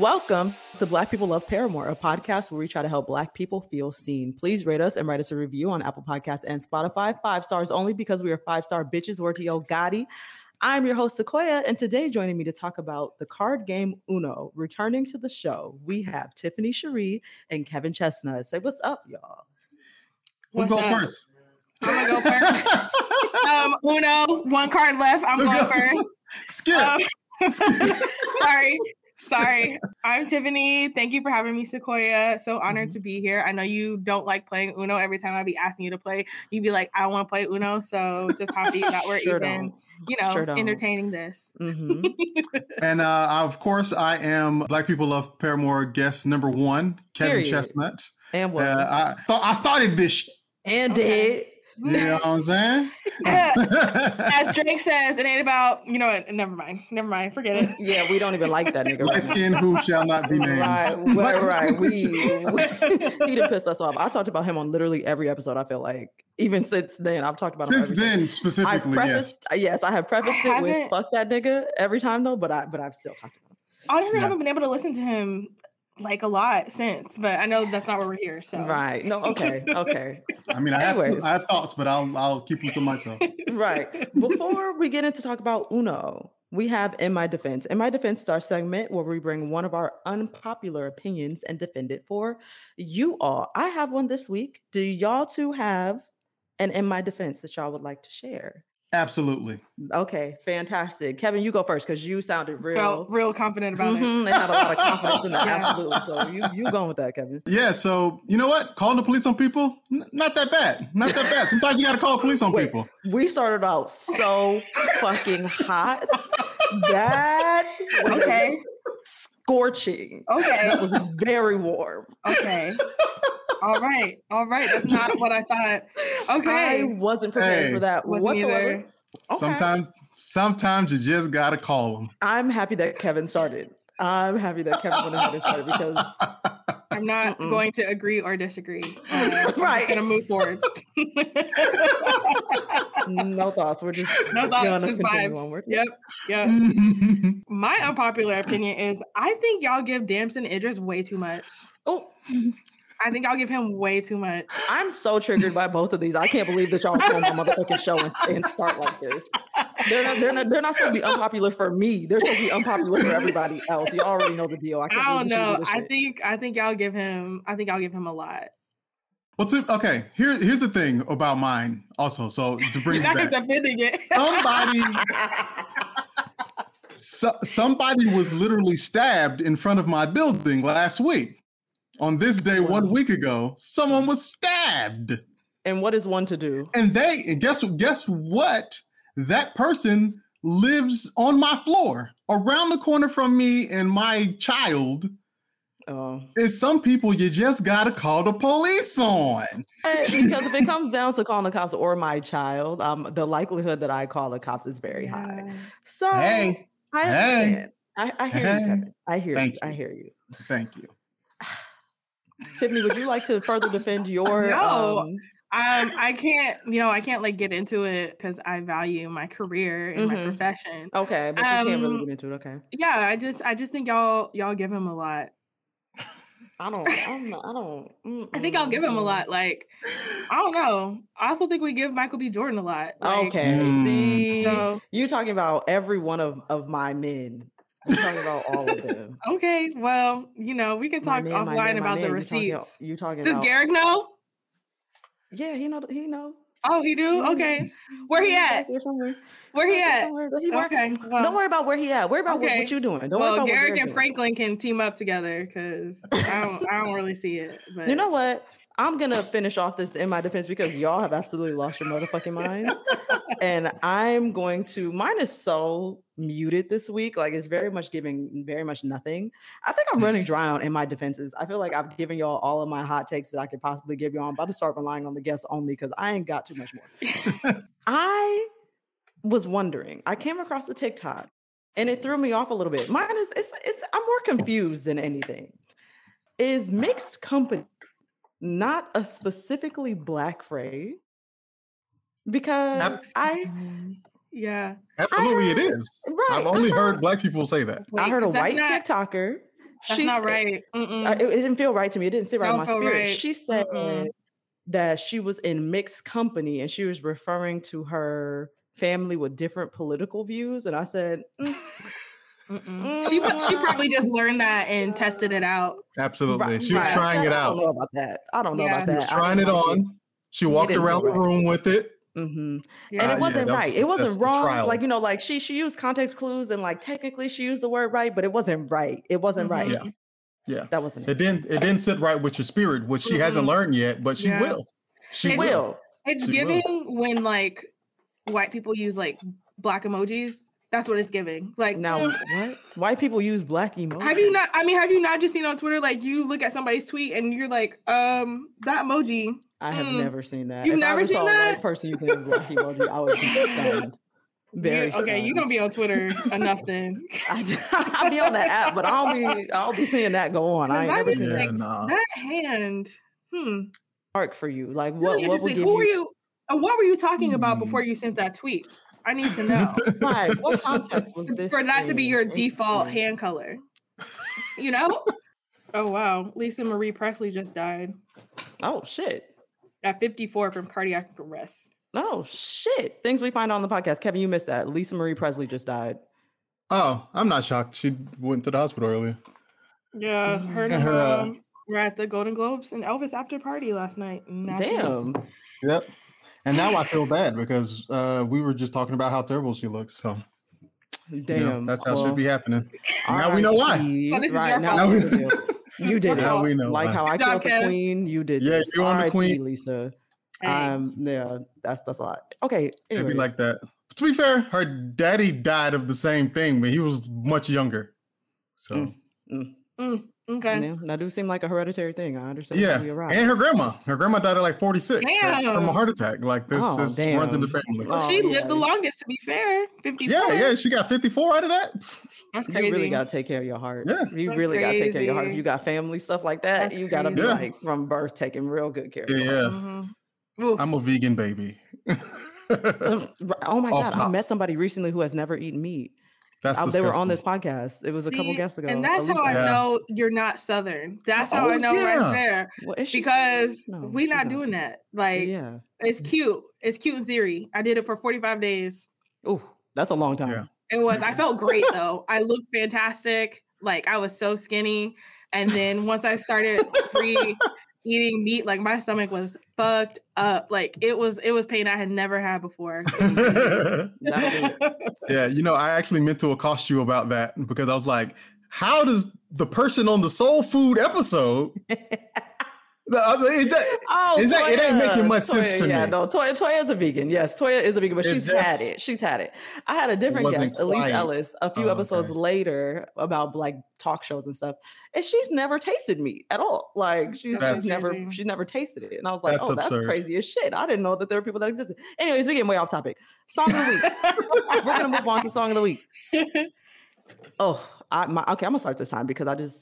Welcome to Black People Love Paramore, a podcast where we try to help Black people feel seen. Please rate us and write us a review on Apple Podcasts and Spotify. Five stars only because we are five star bitches. Word to Yo Gotti. I'm your host, Sequoia, and today joining me to talk about the card game Uno, returning to the show, we have Tiffany Sheri and Kevin Chestnut. Say what's up, y'all. Who goes first? I'm gonna go first. um, Uno, one card left. I'm Who going goes- first. Skip. Um, sorry, sorry. I'm Tiffany. Thank you for having me, Sequoia. So honored Mhm. to be here. I know you don't like playing Uno. Every time I be asking you to play, you'd be like, "I want to play Uno." So just happy that we're Sure even, don't. you know, Sure entertaining this. hmm and uh, of course, I am Black People Love Paramore guest number one, Kevin Period. Chestnut. And Uh, what? I, so I started this. Sh- and Okay. did. You know what I'm saying? As Drake says, it ain't about you know. what, Never mind. Never mind. Forget it. Yeah, we don't even like that nigga. Light right now. skin who shall not be named. Right, right, right. We, we he done pissed us off. I talked about him on literally every episode. I feel like even since then, I've talked about him. Since every time. then, I specifically, yes. prefaced, yes. I have prefaced it with "fuck that nigga" every time though, but I but I've still talked about him. Honestly, I haven't been able to listen to him like a lot since, but I know that's not why we're here. So Right? No. Okay. Okay. I mean, I have, I have thoughts, but I'll I'll keep them to myself. right. Before we get into talk about Uno, we have In My Defense. In My Defense is our segment where we bring one of our unpopular opinions and defend it for you all. I have one this week. Do y'all two have an In My Defense that y'all would like to share? Absolutely. Okay, fantastic. Kevin, you go first because you sounded real. felt real confident about it. Mhm, and had a lot of confidence in that. Yeah. Absolutely. So you you going with that, Kevin? Yeah. So you know what? Calling the police on people, N- not that bad. Not that bad. Sometimes you got to call the police on Wait. people. We started out so fucking hot. That was Okay. scorching. Okay. That was very warm. Okay. All right. All right. That's not what I thought. Okay. I wasn't prepared Hey. for that whatsoever. either. Okay. Sometimes, sometimes you just gotta call them. I'm happy that Kevin started. I'm happy that Kevin went ahead and started because I'm not Mm-mm. going to agree or disagree. Uh, I'm just Right. gonna move forward. no thoughts. We're just no thoughts, just vibes. onward. Yep. Yep. My unpopular opinion is I think y'all give Damson Idris way too much. Oh, I think I'll give him way too much. I'm so triggered by both of these. I can't believe that y'all film my motherfucking show and, and start like this. They're not, they're not. They're not supposed to be unpopular for me. They're supposed to be unpopular for everybody else. You already know the deal. I, I can't don't believe know. do this I think I think y'all give him I think I'll give him a lot. Well, to, okay. Here, here's the thing about mine. Also, so to bring it back, defending it. somebody, so, somebody was literally stabbed in front of my building last week. On this day, one week ago, someone was stabbed, and what is one to do? and they and guess guess what? That person lives on my floor, around the corner from me, and my child Oh, is some people you just gotta call the police on. Hey, because if it comes down to calling the cops or my child, um, the likelihood that I call the cops is very high. So Hey, I hey. I, I hear hey. you, Kevin. I hear Thank you. I hear you. thank you. Tiffany, would you like to further defend your No. um, Um, I can't, you know, I can't like get into it because I value my career and my Mhm. profession. Okay, but you can't really Um, get into it. Okay. Yeah, I just, I just think y'all, y'all give him a lot. I don't. I'm not, I don't. I think I'll give him a lot. Like, I don't know. I also think we give Michael B. Jordan a lot. Like, Okay. Mm. See, So you talking about every one of of my men. You talking about all of them. okay, well, you know, we can talk man, offline man, about the man. You talking- receipts. You talking Does about? Garrick know? Yeah, he know. He know. Oh, he do. Mm-hmm. Okay, Where he at? back somewhere. where he at? somewhere. He. Okay, well, Don't worry about where he at. Worry about what, Okay. what you doing. Don't worry about what Garrick and doing. Franklin can team up together because I don't, I don't really see it. But You know what? I'm gonna finish off this in my defense because y'all have absolutely lost your motherfucking minds. and I'm going to mine is so muted this week. Like it's very much giving very much nothing. I think I'm running dry on in my defenses. I feel like I've given y'all all of my hot takes that I could possibly give y'all. I'm about to start relying on the guests only because I ain't got too much more. I was wondering, I came across the TikTok and it threw me off a little bit. Mine is it's it's I'm more confused than anything. Is mixed company not a specifically black phrase? Because Abs- I Mm, yeah, Absolutely, it heard- is. right, I've I only heard- heard black people say that. I heard a white not- TikToker. That's she not said- right. Uh, it, it didn't feel right to me. It didn't sit right in my spirit. right. She said Mm-mm. that she was in mixed company and she was referring to her family with different political views. And I said, "Mm, Mm-mm. She she probably just learned that and tested it out. Absolutely. she was right." Trying it out. I don't know about that. I don't know Yeah. about She that. was trying it on. She walked around the right. room with it. hmm And Yeah. Uh, it wasn't that was right. a it wasn't successful wrong. trial. Like you know, like she she used context clues and like technically she used the word right, but it wasn't right. It wasn't right. Mhm. Yeah. Yeah. That wasn't It it. didn't it didn't sit right with your spirit, which she hasn't learned yet, but she Yeah. will. She It will. Will It's She will. giving when like white people use like black emojis. That's what it's giving. Like now what? White people use black emoji. have you not? I mean, have you not just seen on Twitter like you look at somebody's tweet and you're like, um, that emoji. I have Mm. never seen that. You've if I never ever seen saw a that? white person using a black emoji, I would be stunned. Very You- okay, you stunned. don't be on Twitter enough then. I, will be on the app, but I'll be I'll be seeing that go on. I ain't I never was seen Yeah, that like, nah. That hand. Hmm. arc for you. Like Really what? What would give Who were you? you? uh, what were you talking about Hmm. before you sent that tweet? I need to know. Why? What context was this? For that to be your default Interesting. hand color. You know? oh wow. Lisa Marie Presley just died Oh shit. at 54 from cardiac arrest. Oh shit. Things we find on the podcast. Kevin, you missed that. Lisa Marie Presley just died. Oh, I'm not shocked. She went to the hospital earlier. Yeah, her and And her her, uh, were at the Golden Globes and Elvis after party last night. and now she's- Damn. Yep. And now I feel bad because uh, we were just talking about how terrible she looks. So you Damn. know, that's how it Well, should be happening. Now we know why. RIP. So this is right, your now fault. we. You did it. Now we know Like why. how I Good job, killed the queen, you did. Yeah, this. you on the RIP, queen. Lisa. Hey, Um, yeah, that's that's a lot. Okay, It'd be like that. To be fair, her daddy died of the same thing, but he was much younger. So Mm. Mm. mm, okay. Yeah, that do seem like a hereditary thing. I understand. yeah, you're right. and her grandma. Her grandma died at like 46 uh, from a heart attack. Like this, Oh, this runs in the family. Well, Oh, she yeah, lived the longest, to be fair. 54. Yeah, yeah, she got 54 out of that. That's you really got to take care of your heart. Yeah. you That's really got to take care of your heart. If you got family stuff like that, That's you got to be. Yeah. like from birth taking real good care. of Yeah, your heart. yeah. Mhm. I'm a vegan baby. Oh my Off god, I met somebody recently who has never eaten meat. That's they were on this podcast. It was a couple guests ago. And that's how I Yeah. know you're not Southern. That's how Oh, I know yeah. right there. Well, Because No, we're she's not doing that. Like, yeah. it's cute. It's cute in theory. I did it for 45 days. Oh, that's a long time. Yeah. It was, I felt great though. I looked fantastic. Like, I was so skinny. And then once I started pre eating meat, like, my stomach was fucked up. Like, it was, it was pain I had never had before. yeah, you know, I actually meant to accost you about that because I was like, how does the person on the soul food episode It- that- Oh, Is that- it ain't making Toya. much sense to yeah, me. no, Toya, Toya is a vegan. Yes, Toya is a vegan, but It she's had it. She's had it. I had a different guest, Elise Ellis, a few Oh, episodes okay. later about like talk shows and stuff, and she's never tasted meat at all. Like she's, she's never she's never tasted it, and I was like, That's oh, that's crazy as shit. I didn't know that there were people that existed. Anyways, we getting way off topic. Song of the week. We're gonna move on to song of the week. Oh, I, my, okay, I'm gonna start this time because I just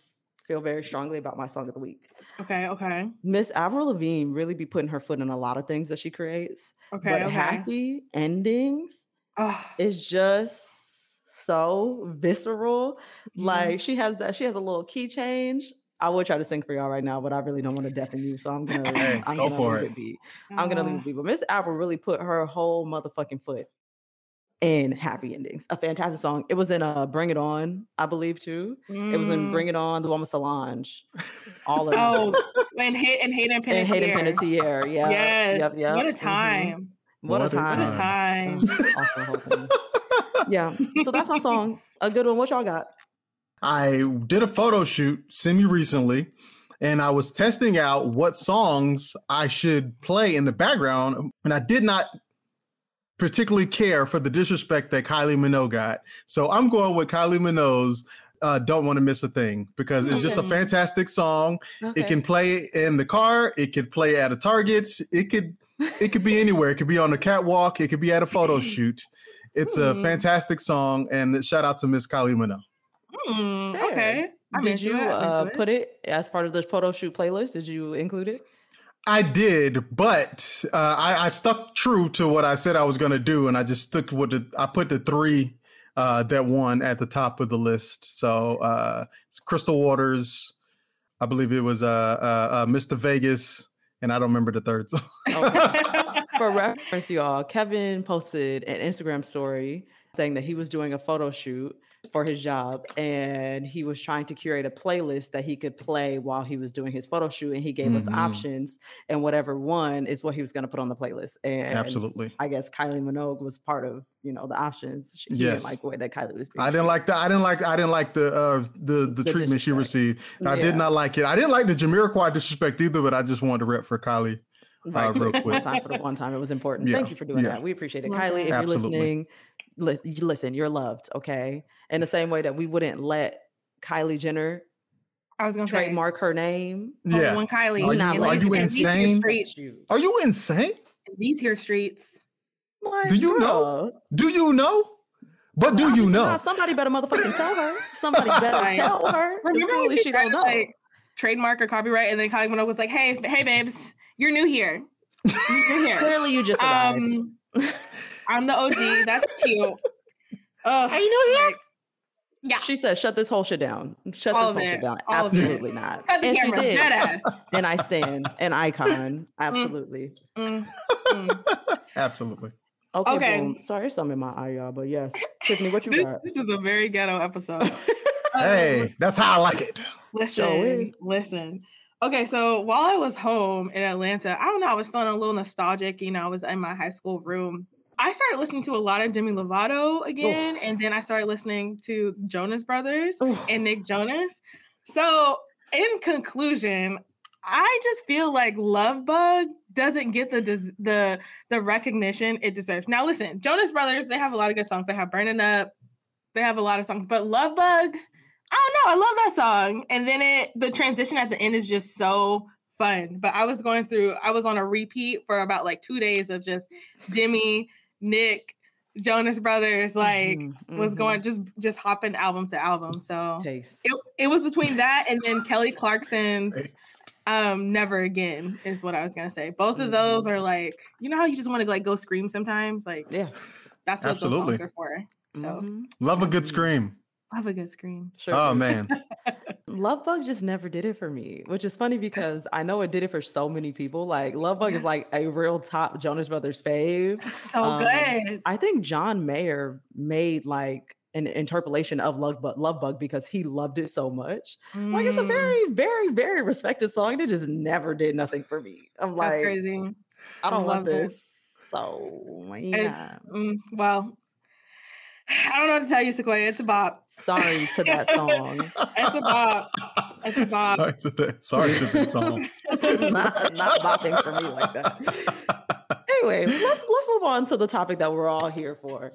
feel very strongly about my song of the week. Okay, okay, Miss Avril Lavigne really be putting her foot in a lot of things that she creates. okay, but okay. happy endings Oh, is just so visceral. mhm. Like she has that, she has a little key change. I would try to sing for y'all right now, but I really don't want to deafen you. So I'm gonna Hey, I'm go gonna for leave it. it be. I'm gonna leave Uh, it be. But Miss Avril really put her whole motherfucking foot in happy endings. A fantastic song. It was in uh Bring It On, I believe too. It was in mm. Bring It On, the one with Solange. All of it. Oh, and Hay- and Hayden Panettiere. and Hayden Panettiere. Yeah. Yes. Yep, yep. What a time. What, a What a time. What a time. Awesome whole thing. Yeah. So that's my song. A good one. What y'all got? I did a photo shoot semi recently, and I was testing out what songs I should play in the background, and I did not particularly care for the disrespect that Kylie Minogue got. So I'm going with Kylie Minogue's uh, "Don't Want to Miss a Thing" because it's just a fantastic song. It can play in the car. It could play at a Target. It could it could be anywhere. It could be on a catwalk. It could be at a photo shoot. It's a Hmm. fantastic song, and shout out to Miss Kylie Minogue. Hmm, okay. I'm Did you uh, it. put it as part of the photo shoot playlist? Did you include it? I did, but uh, I, I stuck true to what I said I was going to do, and I just stuck with the. I put the three uh, that won at the top of the list. So uh, it's Crystal Waters, I believe it was uh, uh, uh, Mr. Vegas, and I don't remember the third song. For reference, y'all, Kevin posted an Instagram story saying that he was doing a photo shoot for his job and he was trying to curate a playlist that he could play while he was doing his photo shoot and he gave us Mhm. options and whatever one is what he was going to put on the playlist and Absolutely. I guess Kylie Minogue was part of you know the options. She, Yes. didn't like the way that Kylie was. I didn't like that. I didn't like. I didn't like the uh, the the, The treatment she received. I Yeah. did not like it. I didn't like the Jamiroquai disrespect either, but I just wanted to rep for Kylie. Right. real one quick. time for the one time. It was important. Yeah, Thank you for doing yeah. that. We appreciate it. Love Kylie, that. if you're listening, li- you listen, you're loved, okay? In the same way that we wouldn't let Kylie Jenner I was gonna say trademark her name. only Yeah. one Kylie. Are you- in are you in these here insane? Streets, Are you insane? in these here streets. Like, Do you know? Do you know? But do you know? not. Somebody better motherfucking tell her. Somebody better tell her. Remember when clearly she, she don't know. like trademark or copyright, and then Kylie Minogue was like, "Hey, hey, babes, you're new here. You're new here. Clearly you just arrived. um, I'm the OG. That's cute. Oh, Hey, you know like, yeah. she said, "Shut this whole shit down. Shut All this whole it. shit down." All. Absolutely not. Cut the And she cameras, did. dead ass. And I stand an icon. Absolutely. Mm, mm. Absolutely. Okay. Okay. Boom. Sorry, there's some in my eye, y'all. But yes, Tiffany, what you This, got? this is a very ghetto episode. Hey, that's how I like it. Listen, Sure is. listen. Okay, so while I was home in Atlanta, I don't know, I was feeling a little nostalgic. You know, I was in my high school room. I started listening to a lot of Demi Lovato again, and then I started listening to Jonas Brothers Ooh. and Nick Jonas. So, in conclusion, I just feel like Love Bug doesn't get the des- the the recognition it deserves. Now, listen, Jonas Brothers, they have a lot of good songs. They have Burning Up, they have a lot of songs, but Love Bug, I don't know, I love that song. And then it the transition at the end is just so fun. But I was going through, I was on a repeat for about like two days of just Demi, Nick, Jonas Brothers, like Mhm, was mhm. going just just hopping album to album. So taste. it, it was between that and then Kelly Clarkson's um Never Again is what I was gonna say. Both of those Mhm. are like, you know how you just want to like go scream sometimes? Like Yeah. that's what Absolutely. those songs are for. So Mhm. Love a good Mhm. scream. Have a good scream. Sure. Oh man. Love Bug just never did it for me, which is funny because I know it did it for so many people. Like Love Bug is like a real top Jonas Brothers fave. So Um, good. I think John Mayer made like an interpolation of Love Bug, Love Bug because he loved it so much. Like it's a Mm, very, very, very respected song. It just never did nothing for me. I'm that's like, crazy. I don't want love it. this. So yeah. Mm, well, I don't know how to tell you, Sequoia. It's a bop. Sorry to that song. It's a bop. It's a bop. Sorry to that. Sorry to that song. not, not bopping for me like that. Anyway, let's let's move on to the topic that we're all here for.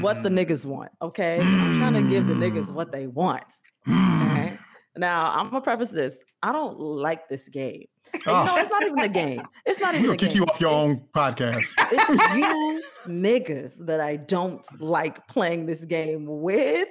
What the Mm. niggas want, okay? I'm trying to give the niggas what they want. Mm. Okay. Now I'm gonna preface this. I don't like this game. And Oh. you know, it's not even a game. It's not even gonna kick game. you off your It's- own podcast. it's you niggas that I don't like playing this game with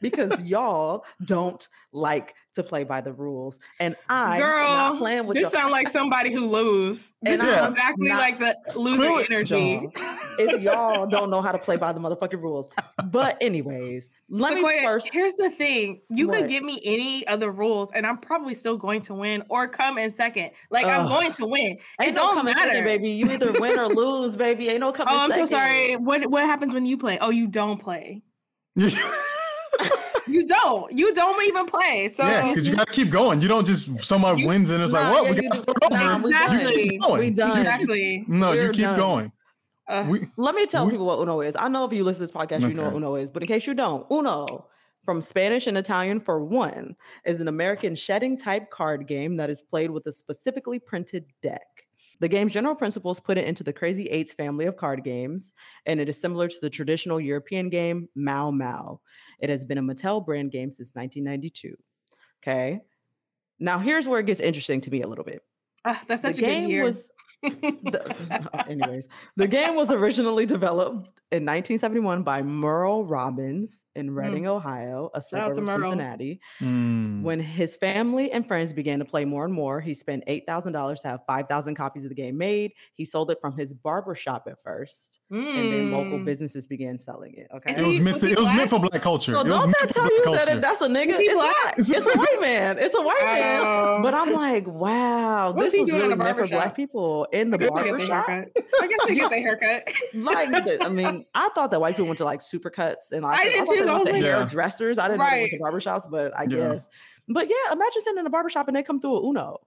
because y'all don't like to play by the rules. And I'm Girl, not playing with this y'all. sounds like somebody who lose. This And is I'm exactly like the loser Clearly- energy. Y'all, if y'all don't know how to play by the motherfucking rules. But anyways, let me first here's the thing: you What? could give me any of the rules, and I'm probably still going to win or come in second. Like I'm going to win. Ain't it no don't coming matter. second, baby. You either win or lose, baby. Ain't no coming Oh, I'm second. so sorry. What what happens when you play? Oh, you don't play. You don't. You don't even play. So yeah, because you gotta keep going. You don't just someone You- wins and it's Nah, like, well, yeah, we you gotta do- start nah, over. we You Exactly. keep going. We done. exactly. No, you We're keep done. going. Uh, We, Let me tell We- people what Uno is. I know if you listen to this podcast, you know what Uno is, but in case you don't, Uno, from Spanish and Italian for one, is an American shedding type card game that is played with a specifically printed deck. The game's general principles put it into the Crazy Eights family of card games, and it is similar to the traditional European game Mau Mau. It has been a Mattel brand game since 1992. Okay. Now, here's where it gets interesting to me a little bit. ah, that's The such a good game year. was the, anyways, the game was originally developed in 1971 by Merle Robbins in Reading, Ohio, a Mm. Shout suburb of Merle. Cincinnati. Mm. When his family and friends began to play more and more, he spent $8,000 to have 5,000 copies of the game made. He sold it from his barber shop at first, and then local businesses began selling it. Okay. Is it was meant was to, it was meant for black culture. So It don't that tell you culture. that if that's a nigga? It's black? not. It's a white man. It's a white man. But I'm like, wow, What is this he was really meant for black people in the I guess they get barber shop. I guess they get their haircut. like I mean, I thought that white people went to like supercuts and like I did thought too. they I was like- hairdressers. I didn't know they went to Right. barbershops, but I Yeah. guess. But yeah, imagine sitting in a barbershop and they come through with Uno.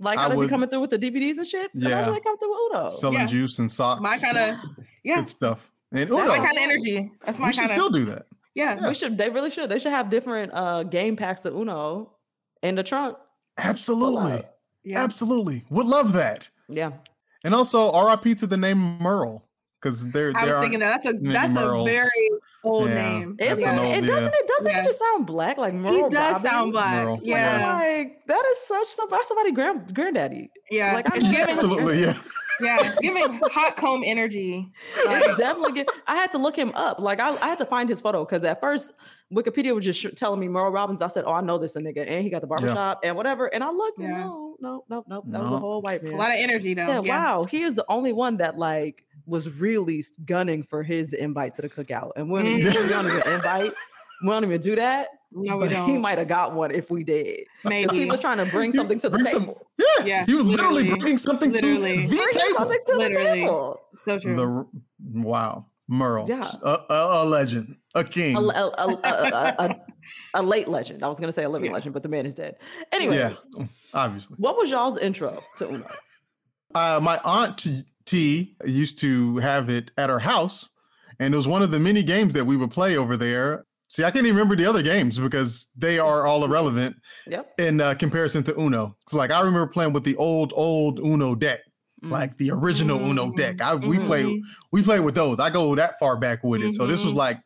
Like I how they be would- coming through with the DVDs and shit. Yeah. Imagine they come through with Uno. selling Yeah. juice and socks. My kind of yeah. good stuff. And That's my kind of energy. That's my kind. we should kind still do that. yeah. We should. They really should. They should have different uh game packs of Uno in the trunk. Absolutely, yeah. absolutely. Would love that. Yeah. And also, R.I.P. to the name Merle because they're. I was thinking that that's a that's Merles. a very old Yeah. name. It's That's an yeah. old- it doesn't it doesn't Yeah. it just sound black like he Merle does sound black. Merle. Yeah, I'm like that is such stuff. That's somebody grand granddaddy. yeah. like, I'm it's giving, Absolutely, yeah. yeah, it's giving hot comb energy. It's definitely good. I had to look him up. Like I, I had to find his photo because at first Wikipedia was just sh- telling me Merle Robbins. I said, "Oh, I know this a nigga," and he got the barbershop and whatever. And I looked, and Yeah. no, no, no, no, that was a whole white man. A lot of energy though. I said, yeah. wow, he is the only one that like was really gunning for his invite to the cookout, and we don't, even, Mm. we don't even invite. We don't even do that. No, we he don't. might have got one if we did. 'Cause Maybe. he was trying to bring something to the Bring some- table. Yeah, Yeah, he was literally, literally. bringing something Literally. to the Bring table. something to Literally. the table. so true. The wow, Merle, Yeah. a, a, a legend, a king. a, a, a, a, a, a late legend. I was going to say a living Yeah. legend, but the man is dead. Anyways, yeah, obviously. what was y'all's intro to Uno? Uh, my aunt T- T used to have it at her house, and it was one of the many games that we would play over there. See, I can't even remember the other games because they are all irrelevant Yep. in uh, comparison to Uno. So, like, I remember playing with the old, old Uno deck, Mm. like the original Uno deck. I we Mhm. play we play with those. I go that far back with it. So this was Mhm. like,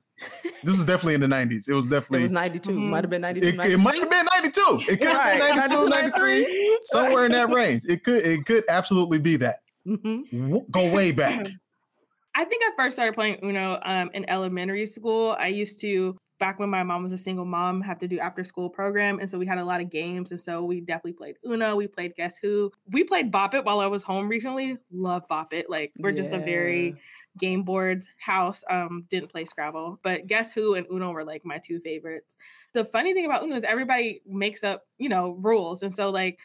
this was definitely in the nineties. It was it definitely. was 92. Mhm. Might have been 92. it, it might have been 92. It could have Right. been 92, 93, somewhere in that range. It could it could absolutely be that. Mhm. Go way back. I think I first started playing Uno um, in elementary school. I used to, back when my mom was a single mom, have to do after school program. And so we had a lot of games. And so we definitely played Uno. We played Guess Who. We played Bop It while I was home recently. Love Bop It. Like, we're just a very game boards house. Um, didn't play Scrabble, but Guess Who and Uno were like my two favorites. The funny thing about Uno is everybody makes up, you know, rules. And so, like,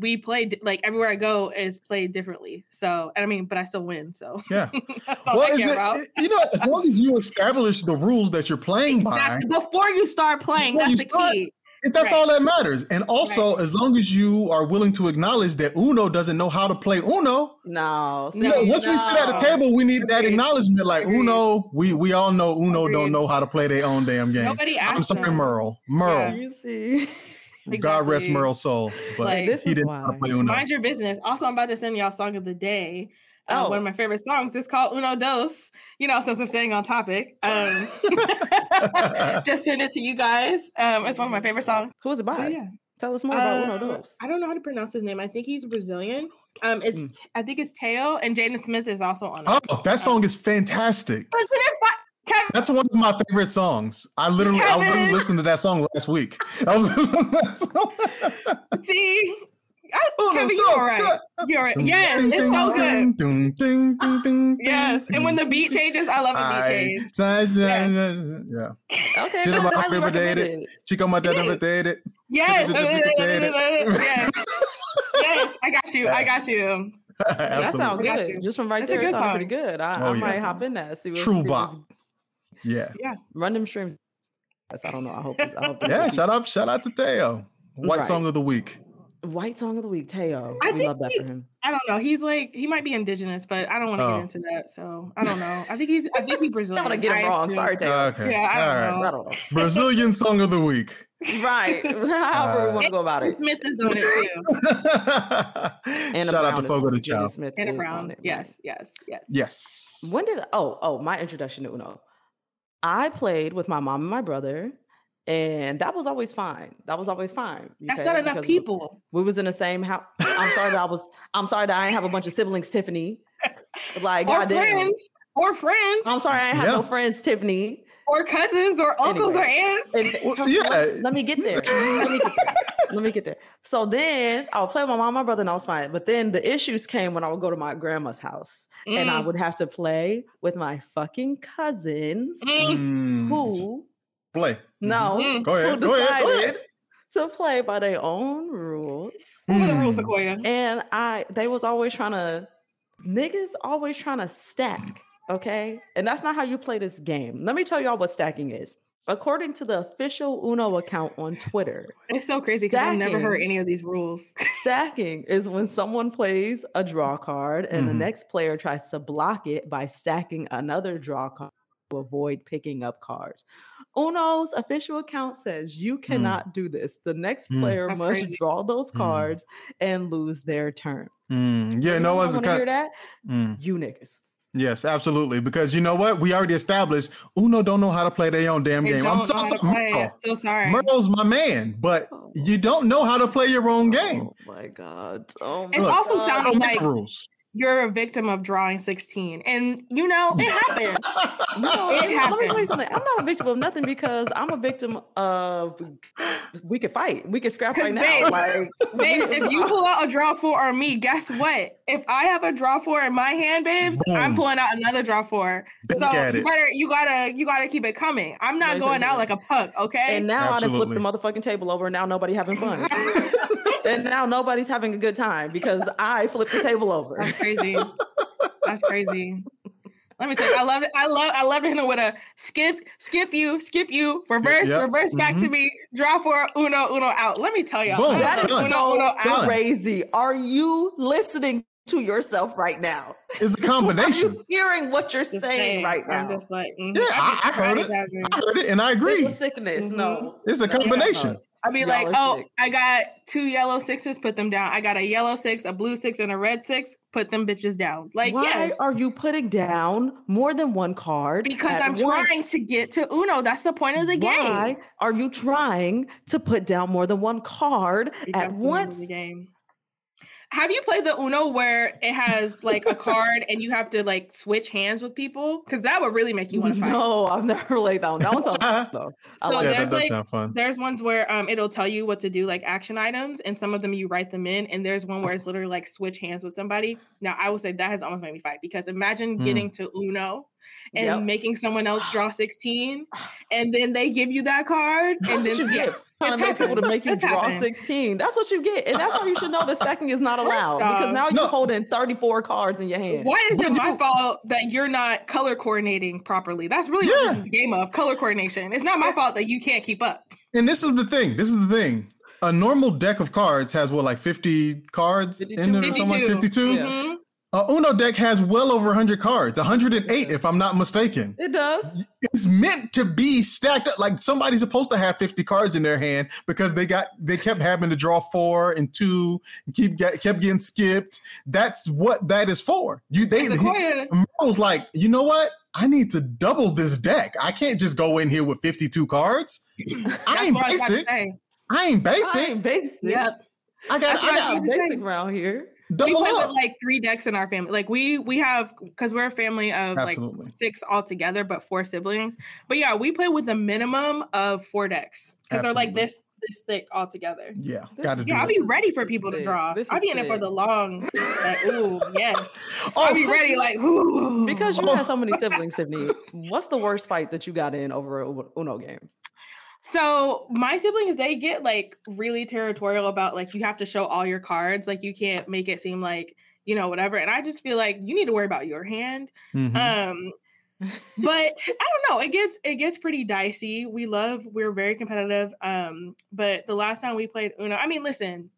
we play like everywhere I go is played differently. So, and I mean, but I still win. So, Yeah. Well, is care it, you know, as long as you establish the rules that you're playing Exactly. Before you start playing, that's the start, key. by, that's Right. all that matters. And also, as long as you are willing to acknowledge that Uno doesn't know how to play Uno, No. you know, No, once we sit at a table, we need that acknowledgement. Like Agreed. Uno, we we all know Uno Agreed. don't know how to play their own damn game. Nobody asked I'm sorry, them. Merle. Merle. You see. God rest Exactly. Merle's soul. But Like, this he is didn't know how to why. play Uno. Mind your business. Also, I'm about to send y'all song of the day. Uh, Oh. one of my favorite songs is called Uno Dos. You know, since we're staying on topic, um, just send it to you guys. Um, it's one of my favorite songs. Who was it But by? yeah, Tell us more about Uh, Uno Dos. I don't know how to pronounce his name. I think he's Brazilian. Um, it's Mm. I think it's Teo and Jaden Smith is also on it. Oh, that song is fantastic. But we didn't fi- Kevin, That's one of my favorite songs. I literally I was Kevin. listening to that song last week. I was listening to that song. see, I, oh, Uno, Kevin, you're dos, all right. You're all right. Yes, it's so good. ding, Yes, and when the beat changes, I love a beat change. Yes. Yes. Yeah. Okay, Shit that's about highly River Dated. recommended. Chico my dad never dated. Yes, yes, yes. I got you. I got you. That sounds good. Just from right That's there, it good sounded pretty good. I, Oh, I yeah. might hop in that. See what, True see bop. What's- Yeah. Run them streams. Yes, I don't know. I hope. It's, I hope it's Yeah. good. Shout out, shout out to Teo. White Right. song of the week. White song of the week, Teo. I I, love that he- for him. I don't know. He's like he might be indigenous, but I don't want to Oh. get into that. So I don't know. I think he's. I think he's I'm Brazilian. gonna get him I wrong. assume. Sorry, Teo. Okay. Yeah, I don't All know. I don't know. Brazilian song of the week. Right. However we want to go about it. Smith is on it too. Anna Shout out Brown to is Fogo on de it. Jenny Smith Anna is Brown. it. Yes, yes, yes. Yes. When did oh oh my introduction to Uno? I played with my mom and my brother, and that was always fine. That was always fine. That's okay? not enough Because people. We was in the same house. I'm sorry that I was. I'm sorry that I didn't have a bunch of siblings, Tiffany. Like Or goddamn. friends. Or friends. I'm sorry I didn't have no friends, Tiffany. or cousins or uncles or aunts. And- Well, yeah. let, let me get there. Let me get there. Let me get there. So then I would play with my mom, my brother, and I was fine. But then the issues came when I would go to my grandma's house, and I Mm, would have to play with my fucking cousins mm. Mm. who Play. no Mm. Go ahead. who Go ahead. Go decided ahead. to play by their own rules. What are the rules, Mm. Sequoia? And I they was always trying to niggas always trying to stack, okay? And that's not how you play this game. Let me tell y'all what stacking is. According to the official Uno account on Twitter, It's so crazy because I've never heard any of these rules. stacking is when someone plays a draw card and the Mhm. next player tries to block it by stacking another draw card to avoid picking up cards. Uno's official account says you cannot do this. The next Mm. player That's must crazy. draw those Mm. cards and lose their turn. Mm. Yeah, You no one's want to hear that? Mm. You niggas. Yes, absolutely. Because you know what? We already established Uno don't know how to play their own damn They game. I'm so know sorry. play. Merle. So sorry. Merle's my man, but Oh. you don't know how to play your own game. Oh my god. Oh It's my also God. sounding Don't like- rules. You're a victim of drawing 16. And you know, it happens. No, It let me- let me tell you something. I'm not a victim of nothing because I'm a victim of we could fight. We could scrap right now. babes, Like, Babes, if you pull out a draw four on me, guess what? If I have a draw four in my hand, babes, I'm pulling out another draw four. Back so you it. better you gotta you gotta keep it coming. I'm not Let going out like a punk, okay? and now I done flipped the motherfucking table over and now nobody having fun. and now nobody's having a good time because I flipped the table over. That's crazy. That's crazy. Let me tell you, I love it. I love I love hitting with a skip, skip you, skip you, reverse, yep, reverse back to mhm. me, draw for uno, uno out. Let me tell y'all. Boom, I That love is done. uno, so uno out. crazy. Are you listening to yourself right now? It's a Are combination. you hearing what you're Just saying, right I'm now? just like, mhm. Yeah, I'm I- just I heard it. I heard it and I agree. It's a sickness. No. It's a No, combination. I'll be like, oh, sick. I got two yellow sixes, put them down. I got a yellow six, a blue six, and a red six, put them bitches down. Like, Why yes. are you putting down more than one card? because I'm trying to get to Uno. That's the point of the Why game. Why are you trying to put down more than one card Because at the name of once? The game. Have you played the Uno where it has like a card and you have to like switch hands with people? Because that would really make you want to fight. No, I've never played that one. That one sounds fun, though. I So like yeah, there's that like- sound fun. There's ones where um it'll tell you what to do, like action items, and some of them you write them in. And there's one where it's literally like switch hands with somebody. Now I will say that has almost made me fight because imagine Hmm. getting to Uno and Yep. making someone else draw 16, and then they give you that card, That's and then you get. yes, Trying it's to make people to make you It's draw happened. 16. That's what you get. And that's how you should know that stacking is not First allowed. Because now you're holding 34 cards in your hand. Why is What it do my you- fault that you're not color coordinating properly? That's really what this is a game of color coordination. It's not my fault that you can't keep up. And this is the thing. This is the thing. A normal deck of cards has what, like 50 cards in it or something like 52. 52? Yeah. Mhm. A Uno deck has well over 100 cards, 108 if I'm not mistaken. It does. It's meant to be stacked up. Like somebody's supposed to have 50 cards in their hand because they got they kept having to draw four and two and keep get, kept getting skipped. That's what that is for. You they Sequoia, I was like, you know what? I need to double this deck. I can't just go in here with 52 cards. I ain't what I was about to basic. I ain't basic. I ain't basic. Yep. I got, I I feel got like I'm basic around here. We play up. with like three decks in our family. Like we we have because we're a family of Absolutely. like six altogether, but four siblings. But yeah, we play with a minimum of four decks because they're like this this thick altogether. yeah, This got to is- do Yeah, I'll it. be ready for This people to draw. I'll be in it for the long. Like, ooh, yes. Oh, I'll be ready. Like, ooh. Because you Oh. have so many siblings, Sydney. What's the worst fight that you got in over a Uno game? So my siblings, they get like really territorial about like you have to show all your cards. Like you can't make it seem like you know whatever. And I just feel like you need to worry about your hand. Mhm. Um, but I don't know. It gets it gets pretty dicey. We love. We're very competitive. Um, but the last time we played Uno, I mean, listen,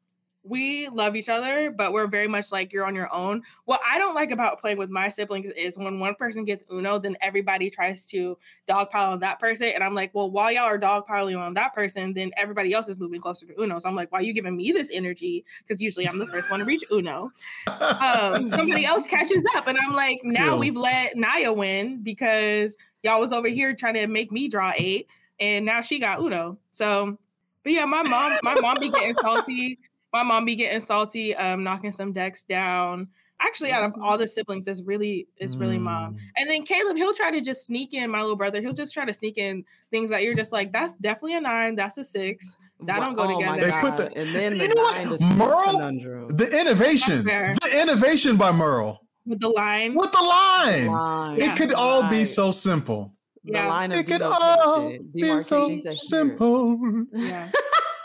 we love each other, but we're very much like you're on your own. What I don't like about playing with my siblings is when one person gets Uno, then everybody tries to dogpile on that person, and I'm like, well, while y'all are dogpiling on that person, then everybody else is moving closer to Uno. So I'm like, why are you giving me this energy? Because usually I'm the first one to reach Uno um, somebody else catches up, and I'm like, now Feels. we've let Naya win because y'all was over here trying to make me draw eight, and now she got Uno. So, but yeah, my mom, my mom be getting salty. My mom be getting salty, um, knocking some decks down. Actually, out of all the siblings, it's really it's really mom. Mm. And then Caleb, he'll try to just sneak in my little brother. He'll just try to sneak in things that you're just like, that's definitely a nine, that's a six. That don't go oh together. They put the- and then the You know what? nine to six Merle? conundrum. The innovation, the innovation by Merle With the line. with the line. Line. Yeah. It could all be so simple. The Yeah. line of It could all be so Demarcation said here. simple. Yeah.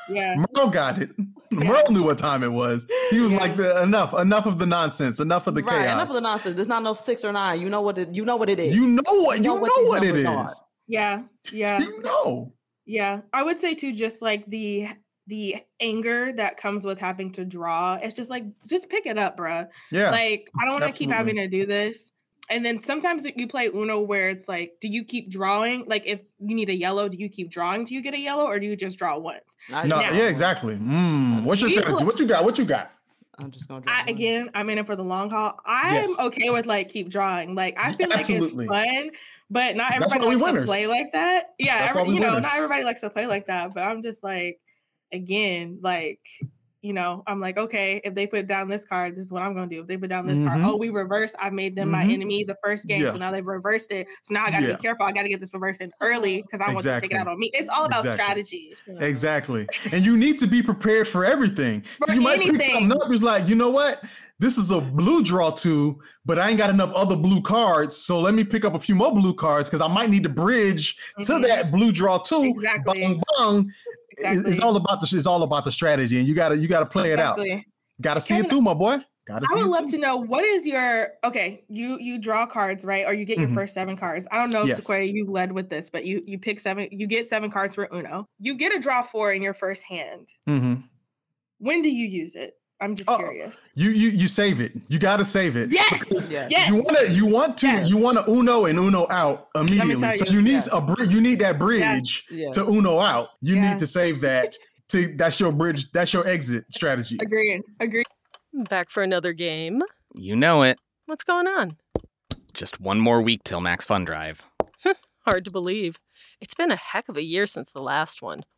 Yeah. Merle got it. Merle knew what time it was. He was Yeah. like, the, enough, enough of the nonsense, enough of the right, chaos. enough of the nonsense. There's not no six or nine. You know what it. You know what it is. you know what? You know these what, it numbers is. are. Yeah. Yeah. You know. Yeah, I would say too, just like the the anger that comes with having to draw. It's just like just pick it up, bruh. Yeah. Like I don't want to keep having to do this. And then sometimes you play Uno where it's like, do you keep drawing? Like if you need a yellow, do you keep drawing till you get a yellow, or do you just draw once? No, just- yeah, exactly. Mm, what's your strategy? look- What you got? What you got? I'm just gonna. draw I, again, I'm in it for the long haul. I'm Yes. okay with like keep drawing. Like I Yeah, feel like it's fun, but not everybody why we likes to play like that. Yeah, every, why we you know, not everybody likes to play like that. But I'm just like, again, like you know, I'm like, okay, if they put down this card, this is what I'm gonna do. If they put down this card, Mhm. oh, we reverse. I made them my Mhm. enemy the first game, Yeah. so now they've reversed it. So now I gotta Yeah. be careful. I gotta get this reversed in early because I want to take it out on me. It's all about Exactly. strategy. Exactly. And you need to be prepared for everything. so For you might pick anything. something up. It's like, you know what? This is a blue draw two, but I ain't got enough other blue cards. So let me pick up a few more blue cards because I might need to bridge to Mhm. that blue draw two. Exactly. Bang bang. It's- It's all about the it's all about the strategy, and you gotta you gotta play it out. Gotta see it through, my boy. Gotta I see would love through. to know what is your okay. You you draw cards right, or you get your Mhm. first seven cards. I don't know, if Yes. Sequoia, you led with this, but you you pick seven. You get seven cards for Uno. You get a draw four in your first hand. Mhm. When do you use it? I'm just Oh, curious. You you you save it. You gotta save it. Yes, yes. You want to you want to Yes. you want to Uno and Uno out immediately. tell So you, you need yes. a bri- you need that bridge Yeah. to Uno out. You Yeah. need to save that. To that's your bridge. That's your exit strategy. Agreed. Agreed. Back for another game. You know it. What's going on? Just one more week till Max Fun Drive. Hard to believe. It's been a heck of a year since the last one.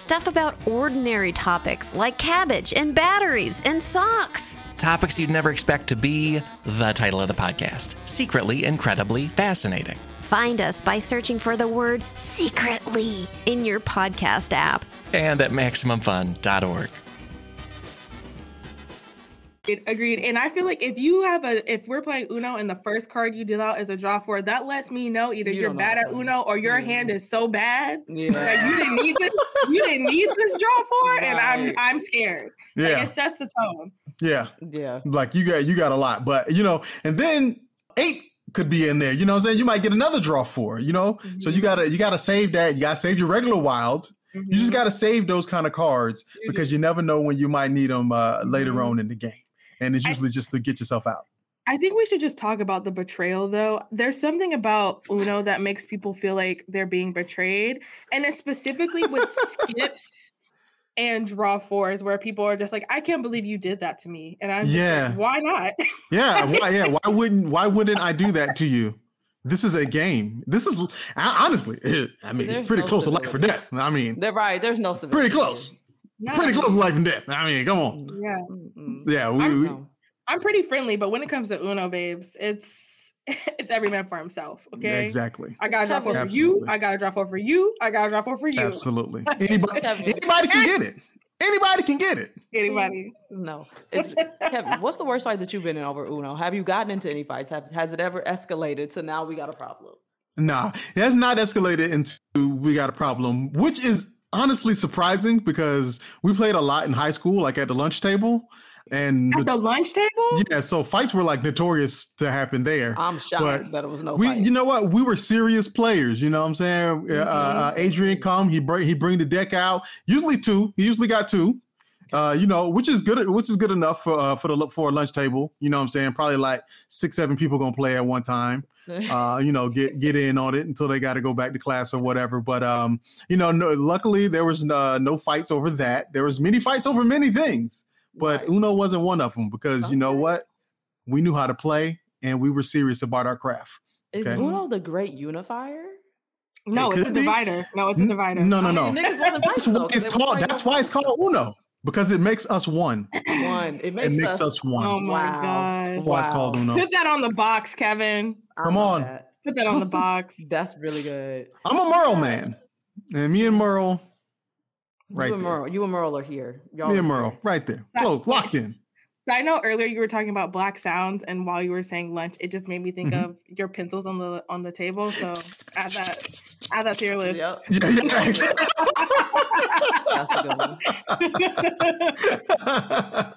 Stuff about ordinary topics like cabbage and batteries and socks. Topics you'd never expect to be the title of the podcast Secretly Incredibly Fascinating. Find us by searching for the word secretly in your podcast app. and at MaximumFun.org. Agreed, Agreed. And I feel like if you have a, if we're playing Uno and the first card you deal out is a draw four, that lets me know either You you are bad at. Uno or your Yeah. hand is so bad Yeah. that you didn't need this. You didn't need this draw four, and I'm I'm scared. Like, Yeah, it sets the tone. yeah. Yeah. Like you got you got a lot, but you know, and then eight could be in there. You know what I'm saying? You might get another draw four, you know? So you gotta you gotta save that. You gotta save your regular wild. You Mm-hmm. just gotta save those kind of cards because you never know when you might need them uh, later Mhm. on in the game. And it's I- usually just to get yourself out. I think we should just talk about the betrayal though. There's something about Uno that makes people feel like they're being betrayed. And it's specifically with skips and draw fours where people are just like, I can't believe you did that to me. And I'm just like, Yeah. why not? Yeah, why, yeah. Why wouldn't Why wouldn't I do that to you? This is a game. This is I- honestly. It, I mean, There's it's pretty no close to life or death. I mean, They're right. There's no civility. pretty close. No. Pretty close to life and death. I mean, come on. Yeah. Mm-mm. Yeah, we, I'm- we I'm pretty friendly, but when it comes to Uno, babes, it's it's every man for himself. Okay. exactly, I got to draw four for you. I got to draw four for you. I got to draw four for you. absolutely. Anybody, anybody can get it. Anybody can get it. Anybody. No. If- Kevin, what's the worst fight that you've been in over Uno? Have you gotten into any fights? Have, has it ever escalated to now we got a problem? Nah, it has not escalated into we got a problem, which is honestly surprising because we played a lot in high school, like at the lunch table, and At the lunch table? yeah, so fights were like notorious to happen there. I'm shocked But that it was no we, fight. you know what? We were serious players. You know what I'm saying? Uh, uh, Adrian come, he bring he bring the deck out. Usually two. He usually got two. Uh, you know, which is good. Which is good enough for uh, for the look for a lunch table. You know what I'm saying? Probably like six, seven people gonna play at one time. Uh, you know, get get in on it until they got to go back to class or whatever. But um, you know, no, luckily there was uh, no fights over that. There was many fights over many things, but Right. Uno wasn't one of them because you know what? We knew how to play and we were serious about our craft. Is okay. Uno the great unifier? No, It it's a be. divider. No, it's a divider. No, no, I no. mean, wasn't That's fighting, though, why 'cause it's they called. fighting That's why it's called. Uno because it makes us one. One. It It makes, makes us, us one. Oh my Wow. gosh. That's why it's called Uno. Put that on the box, Kevin. I Come on. that. Put that on the box. That's really good. I'm a Merle man, and me and Merle, right you and there. Merle, you and Merle are here. Y'all Me are and Merle, here. right there, That- close, locked in. So I know earlier you were talking about black sounds, and while you were saying lunch, it just made me think Mhm. of your pencils on the on the table. So add that add that to your list. Yep. Yeah, yeah. That's a good one.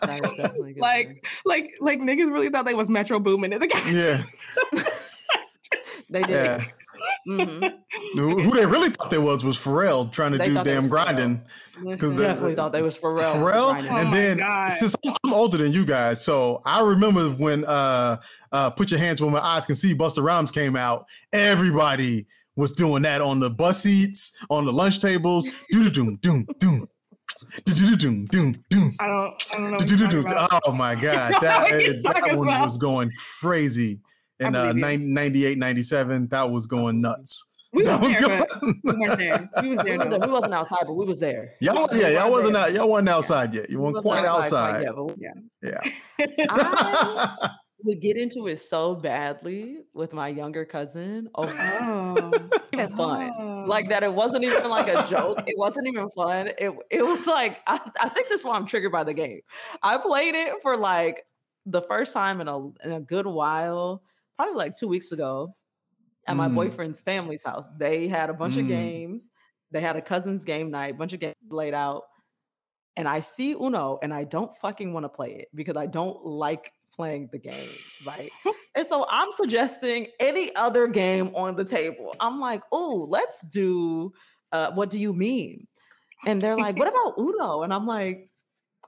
That is definitely good. like like like niggas really thought they was Metro Boomin in the gas. yeah. One. they did. yeah. hmm Who who they really thought they was was Pharrell trying to They do damn grinding. Listen, the- Definitely thought they was Pharrell. Pharrell. Oh and then God. since I'm, I'm older than you guys, so I remember when uh uh Put Your Hands Where My Eyes Can See Busta Rhymes came out, everybody was doing that on the bus seats, on the lunch tables. Doom doom doom doom. Doom doom doom doom. I don't I don't know. What you're talking about. Oh my God. know That, what he's that talking one about. was going crazy. In I uh, believe you. 98, 97, that was going nuts. We that was was there, but going. we weren't there. We was We there. wasn't, we wasn't outside, but we was there. Y'all, We yeah, y'all wasn't there. out. Y'all wasn't outside yet. You weren't wasn't quite outside. quite yet, but Yeah. I would get into it so badly with my younger cousin. Oh, Oh. even fun. Oh. Like that, it wasn't even like a joke. It wasn't even fun. It it was like I, I think this is why I'm triggered by the game. I played it for like the first time in a in a good while, probably like two weeks ago, at my Mm. boyfriend's family's house. They had a bunch of Mm. games. They had a cousin's game night, bunch of games laid out, and I see Uno, and I don't fucking want to play it because I don't like playing the game, right? and so I'm suggesting any other game on the table. I'm like, oh, let's do. Uh, what do you mean? And they're like, what about Uno? And I'm like,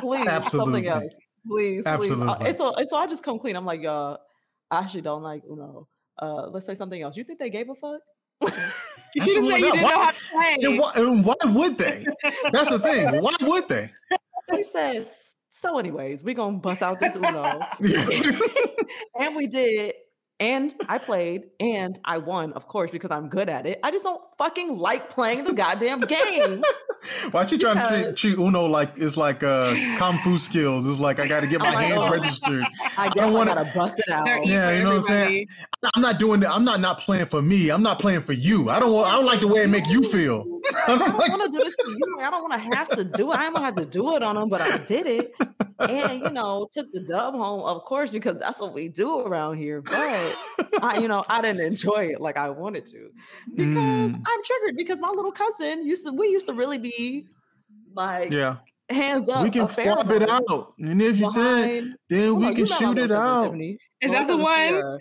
please, Absolutely. something else, please, please. Absolutely. so, so I just come clean. I'm like, y'all, I actually don't like Uno. Uh, let's play something else. You think they gave a fuck? You should have said you didn't Why- know how to play. And why, and why would they? That's the thing. Why would they? They said, so anyways, we gonna bust out this Uno. and we did. And I played and I won, of course, because I'm good at it. I just don't fucking like playing the goddamn game. Why she trying to treat, treat Uno like it's like uh kung fu skills? It's like I got to get my hands oh. registered. I guess I, wanna- gotta bust it out. Yeah, you know what I'm saying? I'm not doing that. I'm not not playing for me. I'm not playing for you. I don't want. I don't like the way it make you feel. I don't want to do this to you. I don't want to have to do it. I don't have to do it on them, but I did it, and you know, took the dub home, of course, because that's what we do around here. But I, you know, I didn't enjoy it like I wanted to because Mm. I'm triggered because my little cousin used to. We used to really be like Yeah, hands up. we can a fair swap it amount out, and if you did, then Hold we on, can you know shoot it little out. Is My that the one?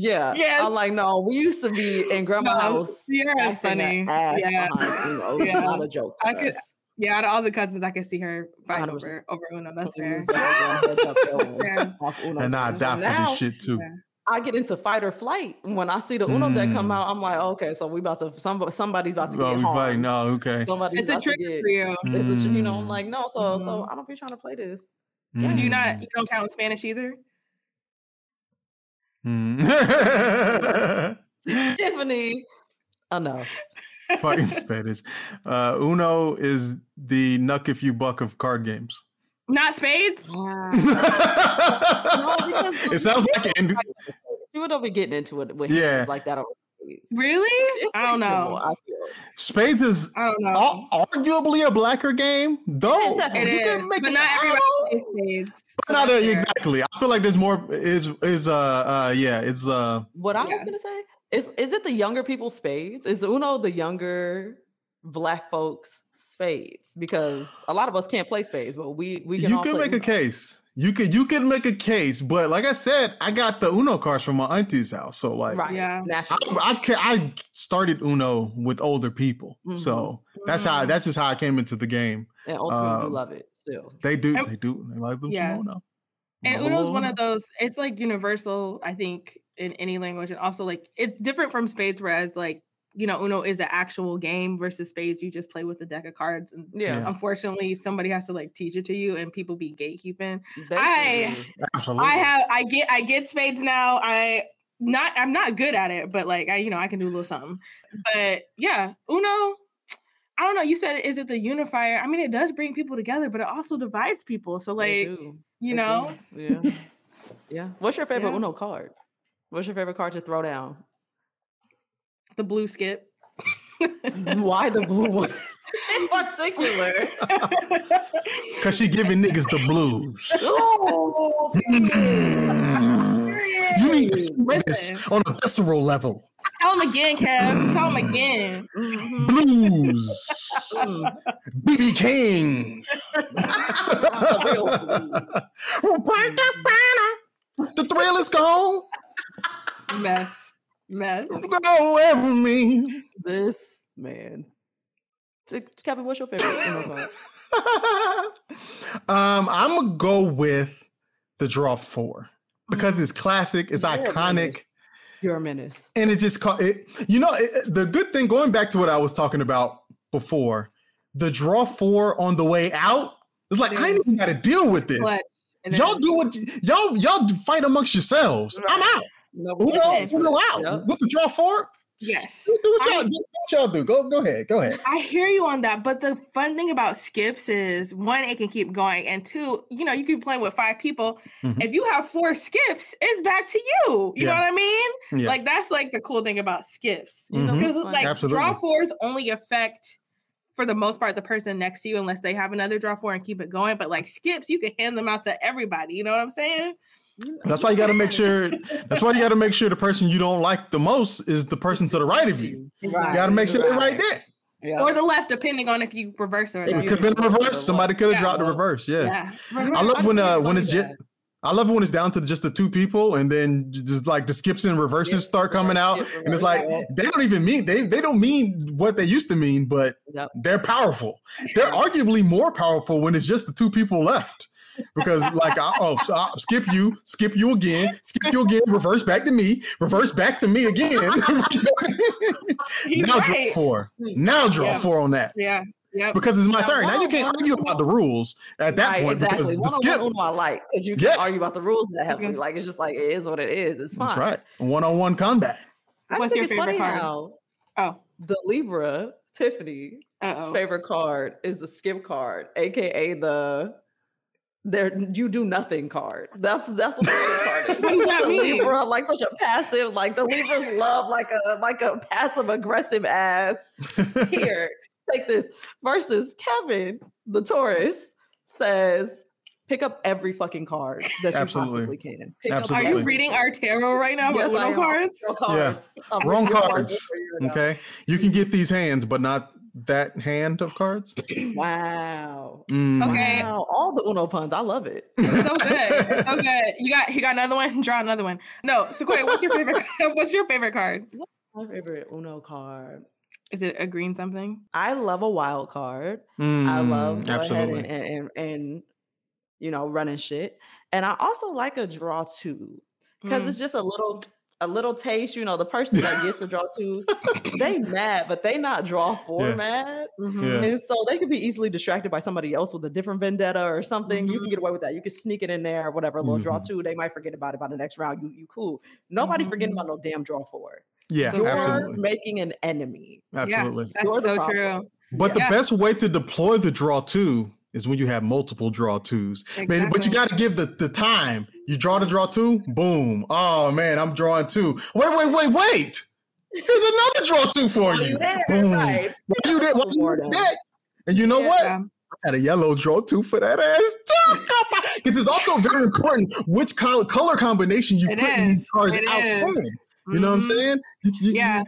Sierra. Yeah. Yes. I'm like, no, we used to be in grandma's No, house. Sierra's acting funny. Ass Yeah. behind Uno. It's Yeah. not a joke. to I could- Yeah, out of all the cousins, I can see her fight 100%. over over Uno. That's fair. was definitely going heads up going fair. And I games. die for now, this shit too. Yeah. I get into fight or flight when I see the Uno deck come Mm. out. I'm like, okay, so we about to some somebody's about to get Oh, we harmed. fighting. No, okay. Somebody's It's a about to trick get. for you. It's a, tr- you know, I'm Mm. like, no, so so Mhm. I don't be trying to play this. So do you not Mm. you don't count Spanish either? Mm. Tiffany, oh no, Fucking Spanish. Uh, Uno is the nuck if you buck of card games. Not spades? because- it sounds like an people don't be getting into it with Yeah. hands like that. Over. Really? It's I don't reasonable, know. I feel. Spades is I don't know. arguably a blacker game, though. It is definitely- it you can make but it- not I everybody don't- plays spades. It's so not a- exactly. I feel like there's more is is uh uh yeah it's uh What I was Yeah. gonna say is, is it the younger people spades? Is Uno the younger black folks spades? Because a lot of us can't play spades, but we we can. you all can play make a case. You could you could make a case, but like I said, I got the Uno cards from my auntie's house, so like right? Yeah. naturally. I, I I started Uno with older people, so that's how Mhm. that's just how I came into the game. and old people um, love it still. They do, And- they do, they like them Yeah. from Uno. And Love a Uno's little one of those, it's like universal, I think, in any language. And also like it's different from spades, whereas like, you know, Uno is an actual game versus spades, you just play with a deck of cards. And Yeah, Yeah. unfortunately, somebody has to like teach it to you and people be gatekeeping. they I- Absolutely. I have I get I get spades now. I not I'm not good at it, but like I you know I can do a little something. But yeah, Uno. I don't know. You said is it the unifier? I mean, it does bring people together, but it also divides people. So like you They know, do. yeah, yeah. What's your favorite Yeah. Uno card? What's your favorite card to throw down? The blue skip. Why the blue one in particular? Cause she giving niggas the blues. Oh, you need this Listen. on a visceral level. Tell him again, Kev. Tell him again. mhm. Blues. Mm. BB King. the thrill is gone. Mess. Mess. Go away from me. This man. So, Kevin, what's your favorite um, I'm gonna go with the draw four because it's classic, it's You're iconic, menace. You're a menace. and it just ca- it. You know, it, the good thing going back to what I was talking about before, the draw four on the way out. It's like I ain't even got to deal with this. Y'all do what y'all y'all fight amongst yourselves. I'm out. No, Uno, can't. Uno out Yep. with the draw for? Yes. Do what y'all, I- do what y'all do. Go go ahead. Go ahead. I hear you on that, but the fun thing about skips is one, it can keep going, and two, you know, you can play with five people. Mhm. If you have four skips, it's back to you. You know what I mean? Yeah. Like that's like the cool thing about skips You know, Mhm. because like Absolutely. draw fours only affect for the most part the person next to you unless they have another draw four and keep it going. But like skips, you can hand them out to everybody. You know what I'm saying? That's why you got to make sure. That's why you got to make sure the person you don't like the most is the person to the right of you. You got to make sure they're right there. Yeah. Or the left, depending on if you reverse or If It could have been reverse. Somebody could have Yeah. dropped the reverse. Yeah. Yeah. I love when uh when it's just. I love it when it's down to just the two people, and then just like the skips and reverses Yeah, start coming out, and it's like they don't even mean they they don't mean what they used to mean, but Yep. they're powerful. They're arguably more powerful when it's just the two people left. Because like I, oh so I'll skip you, skip you again, skip you again, reverse back to me, reverse back to me again. Now right. draw four. Now draw Yeah. four on that Yeah. Yep. because it's my Now, turn. Now you can't argue about the rules at that right, point exactly. because the One on skip. one I like because you can Yeah. argue about the rules that That's heavily. good. Like it's just like it is what it is. It's fine. That's right. One on one combat. I What's your favorite card? how Oh. the Libra Tiffany's favorite card is the skip card, aka the there you do nothing card. That's that's what the card is. does that mean? Libra, like such a passive, like the Libras love like a like a passive aggressive ass. Here, take this. Versus Kevin, the Taurus, says pick up every fucking card that you Absolutely. possibly can. Pick Are you reading our tarot right now? Yes, with I Uno am. cards? No cards. I'm Wrong reading cards. for. Okay, you can get these hands, but not that hand of cards. Wow. Mm. Okay. Wow. All the Uno puns. I love it. so good. It's so good. You got you got another one? Draw another one. No, Sequoia, what's your favorite what's your favorite card? My favorite Uno card. Is it a green something? I love a wild card. I Mm, love absolutely. and, and, and, and, you know running shit. And I also like a draw two because Mm. it's just a little a little taste. You know, the person that gets to draw two, they mad, but they not draw four Yeah. mad. Mhm. Yeah. And so they could be easily distracted by somebody else with a different vendetta or something. You Mhm. can get away with that. You can sneak it in there, whatever. A little draw Mhm. two. They might forget about it by the next round. You you cool. Nobody forgetting Mhm. about no damn draw four. Yeah, So You're absolutely, making an enemy. absolutely. That's You're so problem. true. But Yeah. the best way to deploy the draw two is when you have multiple draw twos. Man, but you got to give the, the time. You draw the draw two, boom. Oh man, I'm drawing two. Wait, wait, wait, wait. Here's another draw two for you. you there? Boom. Right. Why you? Why you there? And you know what? I had a yellow draw two for that ass too. Because it's also very important which color, color combination you It put in these cards out is. You know what I'm Mhm. saying? You- Yeah.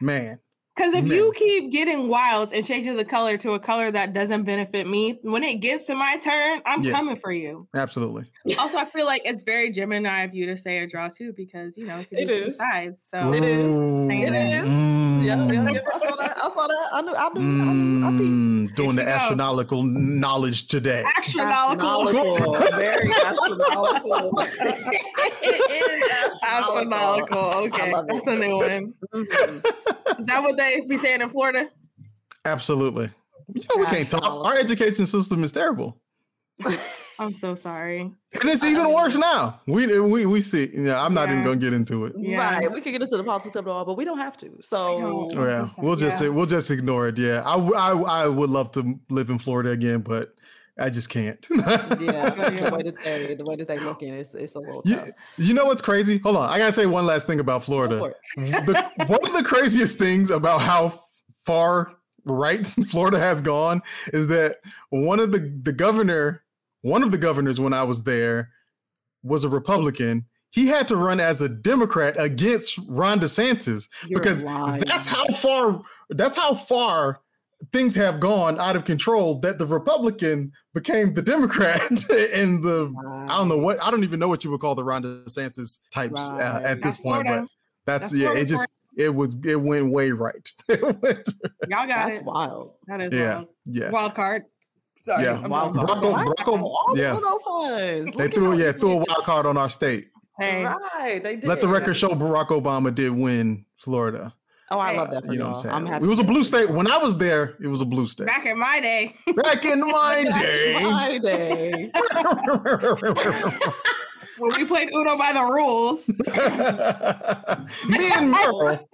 man. Because if Man. you keep getting wilds and changing the color to a color that doesn't benefit me, when it gets to my turn, I'm Yes. coming for you. Absolutely. Also, I feel like it's very Gemini of you to say a draw too, because you know it could be two sides. So it is. It is. Mm. Yeah, yeah, yeah, I saw that. I saw that. I knew. I knew. I knew. I. Mm, doing the you go. astronomical knowledge today. astronomical. Astronomical. Very astronomical. it is Astronomical. Okay, love that's a new one. Mhm. Is that what they be saying in Florida? Absolutely. You know we can't talk. Our education system is terrible, I'm so sorry. and it's even worse now. We we we see. Yeah, I'm not even gonna get into it. Yeah. Right. We could get into the politics of it all, but we don't have to. So. Yeah, so we'll just Yeah. say we'll just ignore it. Yeah, I, I I would love to live in Florida again, but I just can't. yeah, the way that they the way that they looking is it's a little You, tough. you know what's crazy? Hold on, I gotta say one last thing about Go Florida. the, one of the craziest things about how far right Florida has gone is that one of the the governor, one of the governors when I was there, was a Republican. He had to run as a Democrat against Ron DeSantis You're because lying. that's how far that's how far things have gone out of control that the Republican became the Democrat in the I don't know what I don't even know what you would call the Ron DeSantis types uh, Right. at this That's point, Florida. but that's, That's yeah, Florida it just it was it went way right. It went- Y'all got That's it. wild. That is yeah, wild. yeah. Wild card. Sorry. Yeah. I'm Wild wild card. Barack- Wow. Barack- All the yeah. They threw at yeah threw a wild card on our state. Hey. Right, they did. Let the record show Barack Obama did win Florida. Oh, I love that for You know y'all. what I'm saying? I'm happy. it was a blue state when I was there. It was a blue state. Back in my day, Back in my Back in day. my day. when we played Uno by the rules, Me and Merle.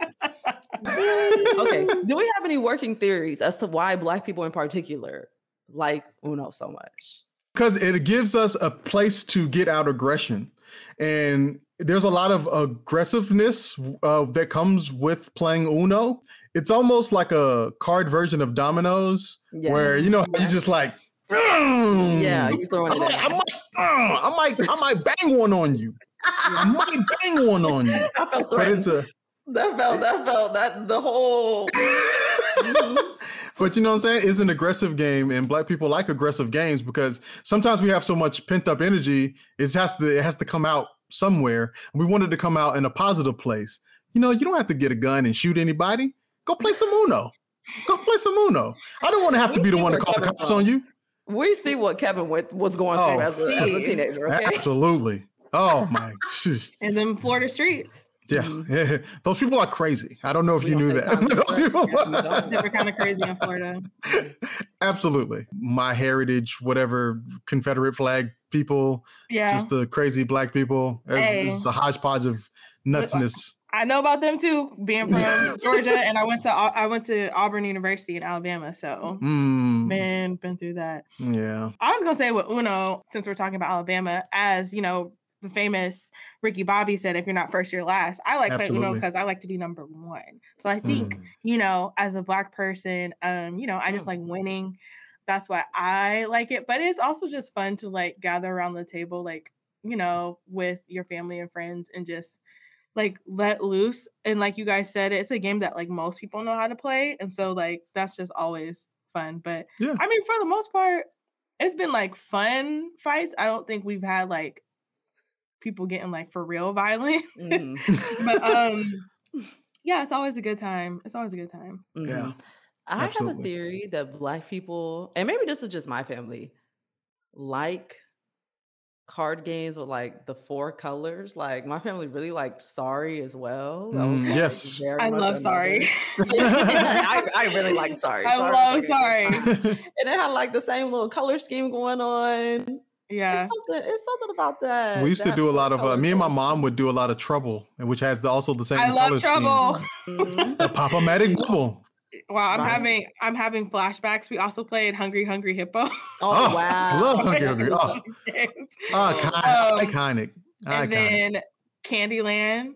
okay. Do we have any working theories as to why Black people in particular like Uno so much? because it gives us a place to get out aggression and there's a lot of aggressiveness uh, that comes with playing uno it's almost like a card version of dominoes where you know how you Yes. just like "Mm." Yeah, you throwing I it might, I might, uh, I might, I might bang one on you. I might bang one on you. I felt But it's a, That felt that felt that the whole but you know what I'm saying? It's an aggressive game, and black people like aggressive games because sometimes we have so much pent up energy. It has to it has to come out somewhere. And we wanted to come out in a positive place. You know, you don't have to get a gun and shoot anybody. Go play some Uno. Go play some Uno. I don't want to have to be the one to where call the cops on you. we see what Kevin went was going Oh, through as a, as a teenager. Okay, Absolutely. Oh my. and then Florida streets, mm-hmm. Yeah. Those people are crazy. I don't know if We you knew that. time to Those people- Yeah, we don't. different kind of crazy in Florida. Absolutely. My heritage, whatever Confederate flag people, Yeah, just the crazy black people. It's, Hey. it's a hodgepodge of nutsness. I know about them too. Being from Georgia, and I went to I went to Auburn University in Alabama, so Mm, man, been through that. yeah. I was gonna say with Uno, since we're talking about Alabama, as you know, the famous Ricky Bobby said, "If you're not first, you're last." I like playing Uno because I like to be number one. So I think Mm. you know, as a black person, um, you know, I just like winning. That's why I like it. But it's also just fun to like gather around the table, like you know, with your family and friends, and just like let loose. And like you guys said, it's a game that like most people know how to play, and so like that's just always fun. But Yeah. I mean, for the most part, it's been like fun fights. I don't think we've had like people getting like for real violent. Mhm. but um yeah, it's always a good time. It's always a good time. Mhm. Yeah, I have a absolutely. theory that black people, and maybe this is just my family, like card games with like the four colors. Like my family really liked Sorry as well. That was, Mm, like, yes. very I much love another- Sorry. I, I really like Sorry. I Sorry was love like a- Sorry. and it had like the same little color scheme going on. Yeah. It's something. It's something about that. we used to that do a lot of. Uh, me and my color mom would do a lot of trouble, and which has the, also the same. I love color scheme. trouble. Mhm. The Pop-O-Matic double. Wow, I'm Right. having I'm having flashbacks. We also played Hungry Hungry Hippo. Oh, Oh, wow! love Hungry Hungry. Oh, and oh, Um, iconic. And then Candyland.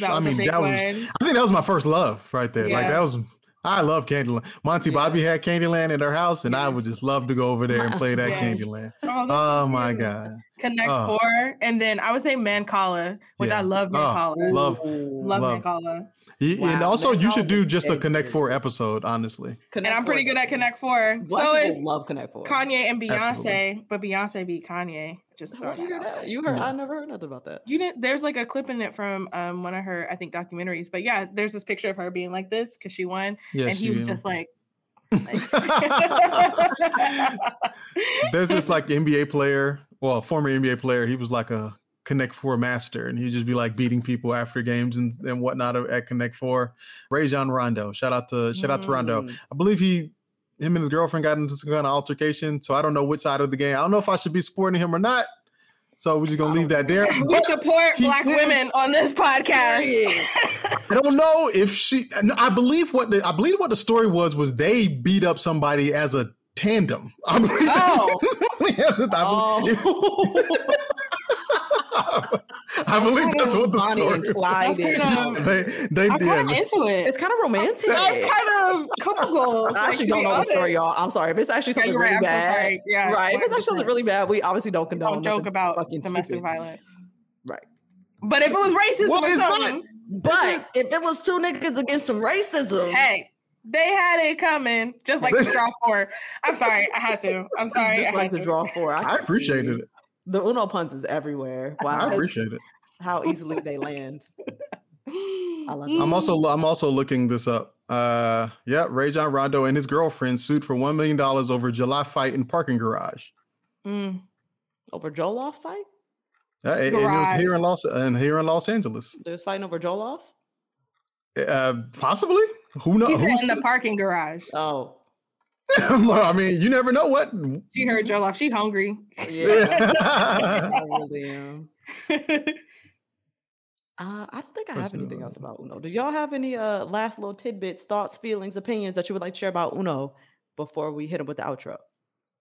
That I was mean, a big that was- one. I think that was my first love right there. Like that was. I love Candyland. Monty Yeah. Bobby had Candyland in their house, and I would just love to go over there and play that Yeah. Candyland. Oh, Oh my god. Connect Oh. Four, and then I would say Mancala, which Yeah. I love Oh, Mancala. love- love love. Mancala. Y- And also, man, you should do just a Connect expensive. Four episode. Honestly, And I'm pretty good at Connect Four. Black so people is love Connect Four. Kanye and Beyonce, Absolutely. but Beyonce beat Kanye. Just Where throwing you that out that? You heard? Yeah. I never heard nothing about that. You didn't. There's like a clip in it from um one of her, I think, documentaries. But yeah, there's this picture of her being like this because she won, yes. and he was know. just like. There's this like NBA player, well, former NBA player. He was like a Connect Four master, and he'd just be like beating people after games and, and whatnot at Connect Four. Rajon Rondo, shout out to shout out to Rondo. Mm. I believe he, him and his girlfriend got into some kind of altercation. So I don't know which side of the game. I don't know if I should be supporting him or not. So we're just gonna leave that there. we But support black is- women on this podcast. I don't know if she. I believe what the, I believe what the story was was they beat up somebody as a tandem. I believe Oh. I believe, Oh, I believe that's what the Bonnie story and was. Clyde. Kind of- They they I'm kind of did. into it. It's kind of romantic. That's kind of couple. I actually don't know the story, y'all. I'm sorry. If it's actually something you're right. really I'm so bad, sorry. Yeah, right? If it's actually something really bad, we obviously don't condone. don't joke about fucking domestic stupid. violence. Right. But if it was racism Well, it's not. something, But if it was two niggas against some racism, hey, they had it coming, just like the straw four. I'm sorry, I had to. I'm sorry, just I like the to. draw four. I appreciated it. The Uno puns is everywhere. Wow, I appreciate it. how easily they land. I love it. I'm also I'm also looking this up. Uh, yeah, Rajon Rondo and his girlfriend sued for one million dollars over July fight in parking garage. Mm. over Jollof fight. Uh, and, and it was here in Los and here in Los Angeles. They was fighting over Jollof. Uh, possibly. Who knows? He said Who's in the parking garage. Oh, I mean, you never know what. She heard Joe off. She hungry. yeah. Yeah. I really am. Uh, I don't think I have anything else about Uno. Do y'all have any uh last little tidbits, thoughts, feelings, opinions that you would like to share about Uno before we hit them with the outro?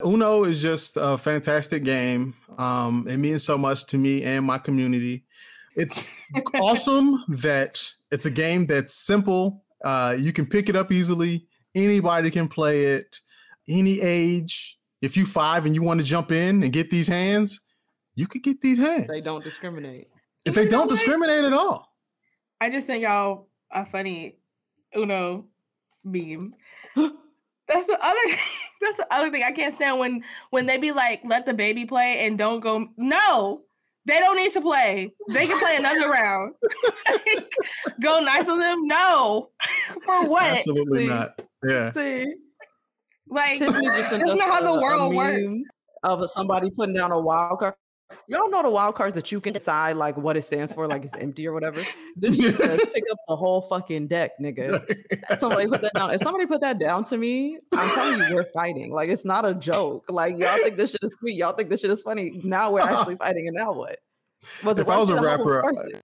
Uno is just a fantastic game. Um, it means so much to me and my community. It's awesome that it's a game that's simple. Uh, you can pick it up easily. Anybody can play it, any age. If you five and you want to jump in and get these hands, you could get these hands. They don't discriminate. If they You know don't what? discriminate at all. I just sent y'all a funny Uno meme. That's the other. That's the other thing I can't stand when when they be like, "Let the baby play" and don't go. No, they don't need to play. They can play another round. Like, go nice on them. No, for what? Absolutely not. Yeah. See, Like Tiffany just sent that's us not how the world works. Of somebody putting down a wild card. Y'all know the wild cards that you can decide like what it stands for, like it's empty or whatever. This shit says pick up the whole fucking deck, nigga. Somebody put that down. If somebody put that down to me, I'm telling you, we're fighting. Like it's not a joke. Like y'all think this shit is sweet. Y'all think this shit is funny. Now we're uh-huh. actually fighting, and now what? Was If I was a it? I hope it was rapper.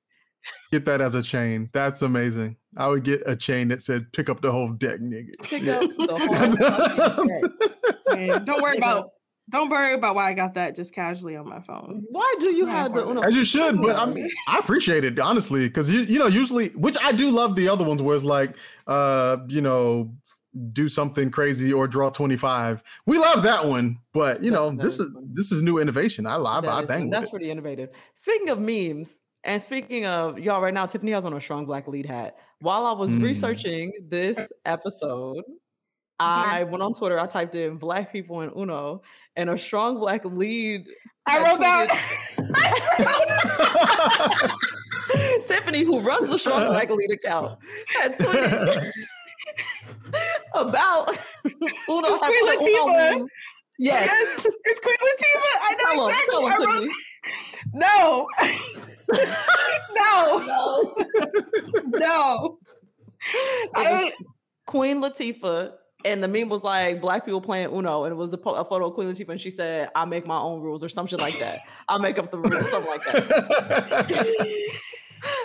Get that as a chain. That's amazing. I would get a chain that said "Pick up the whole deck, nigga." pick Yeah. up the whole fucking deck. Don't worry about Don't worry about why I got that just casually on my phone. Why do you Not have the Uno? important. As you should, but I mean, I appreciate it honestly because you you know usually, which I do love the other ones where it's like, uh, you know, do something crazy or draw twenty five. We love that one, but you That- know, that this is is this is new innovation. I love, That I is bang That's it. pretty innovative. Speaking of memes, and speaking of y'all, right now, Tiffany has on a strong black lead hat. While I was Mm. researching this episode, I went on Twitter. I typed in "black people in Uno," and a strong black lead. I had wrote that. Tiffany, who runs the strong black lead account, had tweeted about Uno. It's had Queen put Uno Latifah. meme- Yes. Yes, it's Queen Latifah. I know Tell 'em, exactly. tell 'em, I wrote- Tiffany. No. no. No. I was Queen Latifah, and the meme was like black people playing Uno, and it was a, po- a photo of Queen Latifah, and she said, "I make my own rules" or some shit like that. I'll make up the rules, something like that.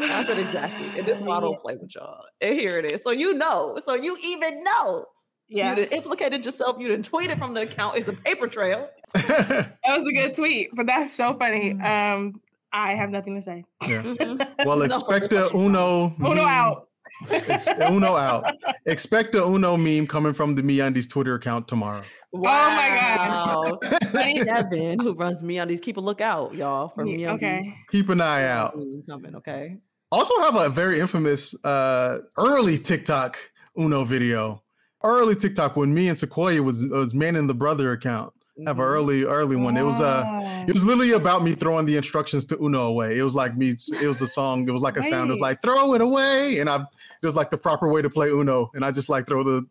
I said exactly, and this I don't play with y'all. And here it is. So you know, so you even know. Yeah, You implicated yourself. You didn't tweet it from the account. It's a paper trail. that was a good tweet, but that's so funny. Mm. Um, I have nothing to say. Yeah. Mhm. Well, expect that's a what you Uno. Uno out. ex- Uno out. Expect a Uno meme coming from the MeUndies Twitter account tomorrow. Wow. my God. Devin, who runs MeUndies, keep a lookout, y'all, for me on okay. Keep an eye out. coming. Okay. Also have a very infamous uh early TikTok Uno video. Early TikTok when me and Sequoia was was manning the brother account. Have an early early one. It was uh it was literally about me throwing the instructions to Uno away. It was like me it was a song, it was like a sound. It was like throw it away and I it was like the proper way to play Uno and I just like throw the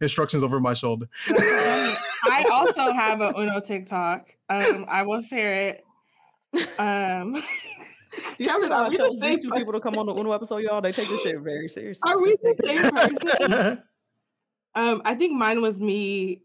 instructions over my shoulder. That's. I also have a Uno TikTok. Um, I will share it. Um, Tell me Are about we the these two people to come on the Uno episode, y'all. They take this shit very seriously. Are we the same person? Um, I think mine was me,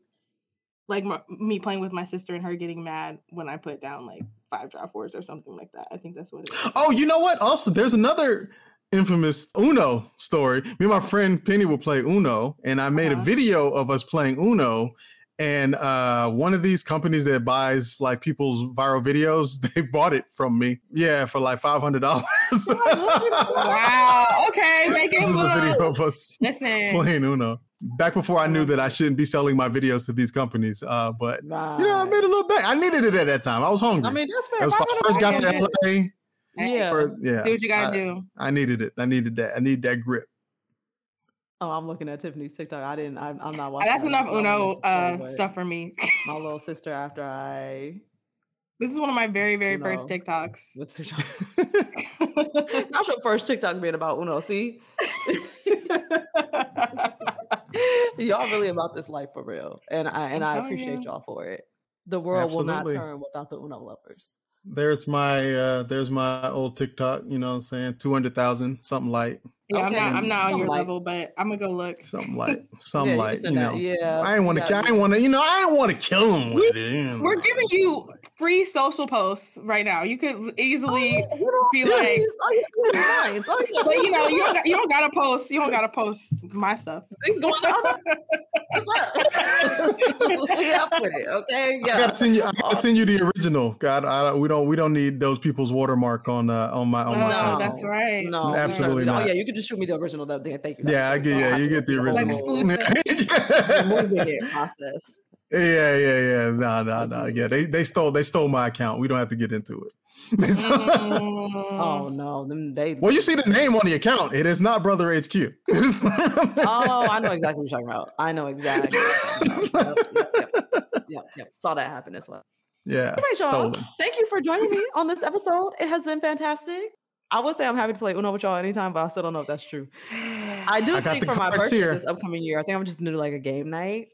like my, me playing with my sister and her getting mad when I put down like five drop fours or something like that. I think that's what it is. Oh, you know what? Also, there's another infamous Uno story. Me and my friend Penny will play Uno, and I made a Uh-huh. video of us playing Uno. And uh, one of these companies that buys like people's viral videos, they bought it from me. Yeah, for like five hundred dollars. Wow. Okay, making this is a video of us Listen, playing Uno. Back before I knew that I shouldn't be selling my videos to these companies. Uh, but you know, I made a little bit. I needed it at that time. I was hungry. I mean, that's it fair. was when I first got I to LA. Yeah. First, yeah. do what you gotta I- do. I needed it. I needed that. I need that grip. Oh, I'm looking at Tiffany's TikTok. I didn't. I'm, I'm not watching. That's that. enough Uno uh, stuff for me. My little sister, after I. This is one of my very, very first TikToks. What's her Not your first TikTok being about Uno. See, y'all really about this life for real, and I and I'm I telling appreciate you. y'all for it. The world will not turn without the Uno lovers. There's my uh there's my old TikTok, you know what I'm saying? 200,000, something light, Yeah, Okay. I'm not. I'm not on your like- level, but I'm gonna go look. something light, something Yeah, light, send you that. know. Yeah, I didn't want yeah, to I you- didn't want to, you know, I didn't want to kill him with it. We're giving you free social posts right now. You could easily Oh, you be like, oh, you can do mine. Oh, you but you know, you don't, got- you don't gotta post. You don't gotta post my stuff. things going on. What's up? we up with it, okay? I Yeah. gotta send you. I gotta send you the original. God, I, we don't. We don't need those people's watermark on uh, on my on my. No, account. that's right. No, Absolutely don't. Oh yeah, you could just shoot me the original. That day. Thank you. Yeah, I get. Yeah, you get the Like original. exclusive. Moving it process. Yeah, yeah, yeah. No, no, no. Yeah, they they stole they stole my account. We don't have to get into it. They stole- Oh Mm. no, them they. well, you see the name on the account. It is not Brother HQ. Oh, I know exactly what you're talking about. I know exactly. What you're talking about. Yep, yep, yep, yep, yep. Saw that happen as well. Yeah, All right, y'all. stolen. Thank you for joining me on this episode. It has been fantastic. I would say I'm happy to play Uno with y'all anytime, but I still don't know if that's true. I do I got think the for my cards birthday here. this upcoming year, I think I'm just gonna do like a game night,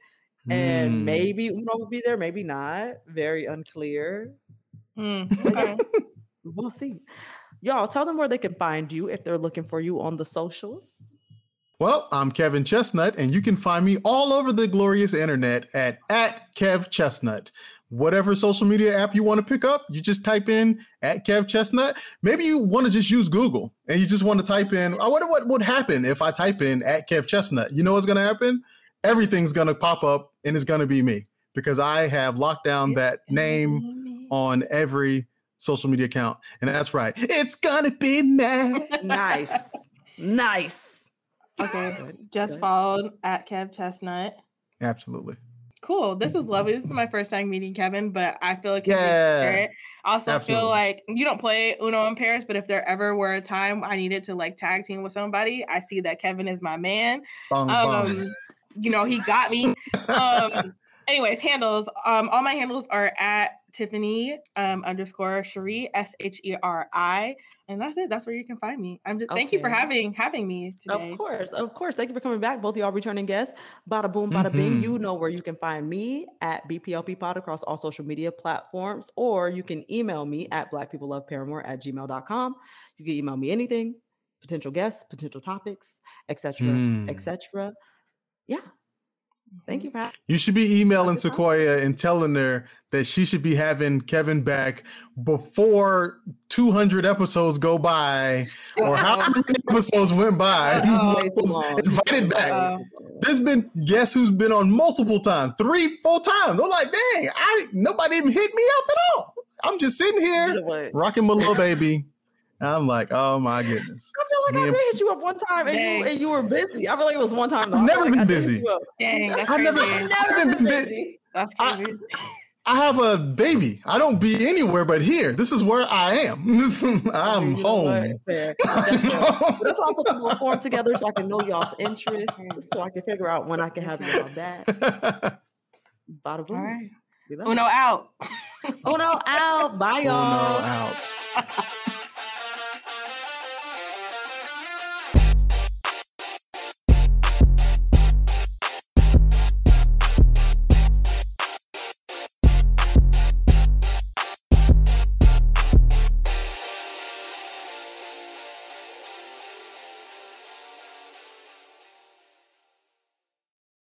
and Mm. maybe Uno will be there, maybe not. Very unclear. Mm, okay. We'll see. Y'all tell them where they can find you if they're looking for you on the socials. Well, I'm Kevin Chestnut, and you can find me all over the glorious internet at, at Kev Chestnut. Whatever social media app you want to pick up, you just type in at Kev Chestnut. Maybe you want to just use Google and you just want to type in, I wonder what would happen if I type in at Kev Chestnut. You know what's going to happen? Everything's going to pop up and it's going to be me. because I have locked down that name on every social media account. And that's right. It's gonna be me. nice. Nice. Okay, Good, just good. followed at Kev Chestnut. Absolutely. Cool. This was lovely. This is my first time meeting Kevin, but I feel like Yeah, yeah. I also absolutely. feel like you don't play Uno in Paris, but if there ever were a time I needed to like tag team with somebody, I see that Kevin is my man. Bong, um, bong. You know, he got me. Um, anyways, handles. Um, all my handles are at Tiffany um underscore Sheri S H E R I, and that's it. That's where you can find me. I'm just thank you for having having me today. Of course, of course. Thank you for coming back. Both of y'all returning guests. Bada boom, bada bing. Mhm. You know where you can find me at BPLP Pod across all social media platforms, or you can email me at blackpeopleloveparamore at gmail.com. You can email me anything, potential guests, potential topics, etc. Mm. etc. Yeah. Thank you Pat. You should be emailing Sequoia and telling her that she should be having Kevin back before 200 episodes go by, or how many episodes went by. Oh, Way too long. Invited back. Uh, There's been guess who's been on multiple times, three, four times. They're like, dang, I nobody even hit me up at all. I'm just sitting here rocking my little baby. And I'm like, oh my goodness. I feel like I did hit you up one time and you, and you were busy. I feel like it was one time. though. I I've never been did busy. dang, I've never- crazy. I've I've never been been busy. That's I- crazy. I have a baby. I don't be anywhere but here. This is where I am. I'm You know what? home. Fair. That's fair. But that's why I put the little form together so I can know y'all's interests, so I can figure out when I can have y'all back. Bada boom. All right. We love Uno it. out. Uno out. Bye, y'all. out.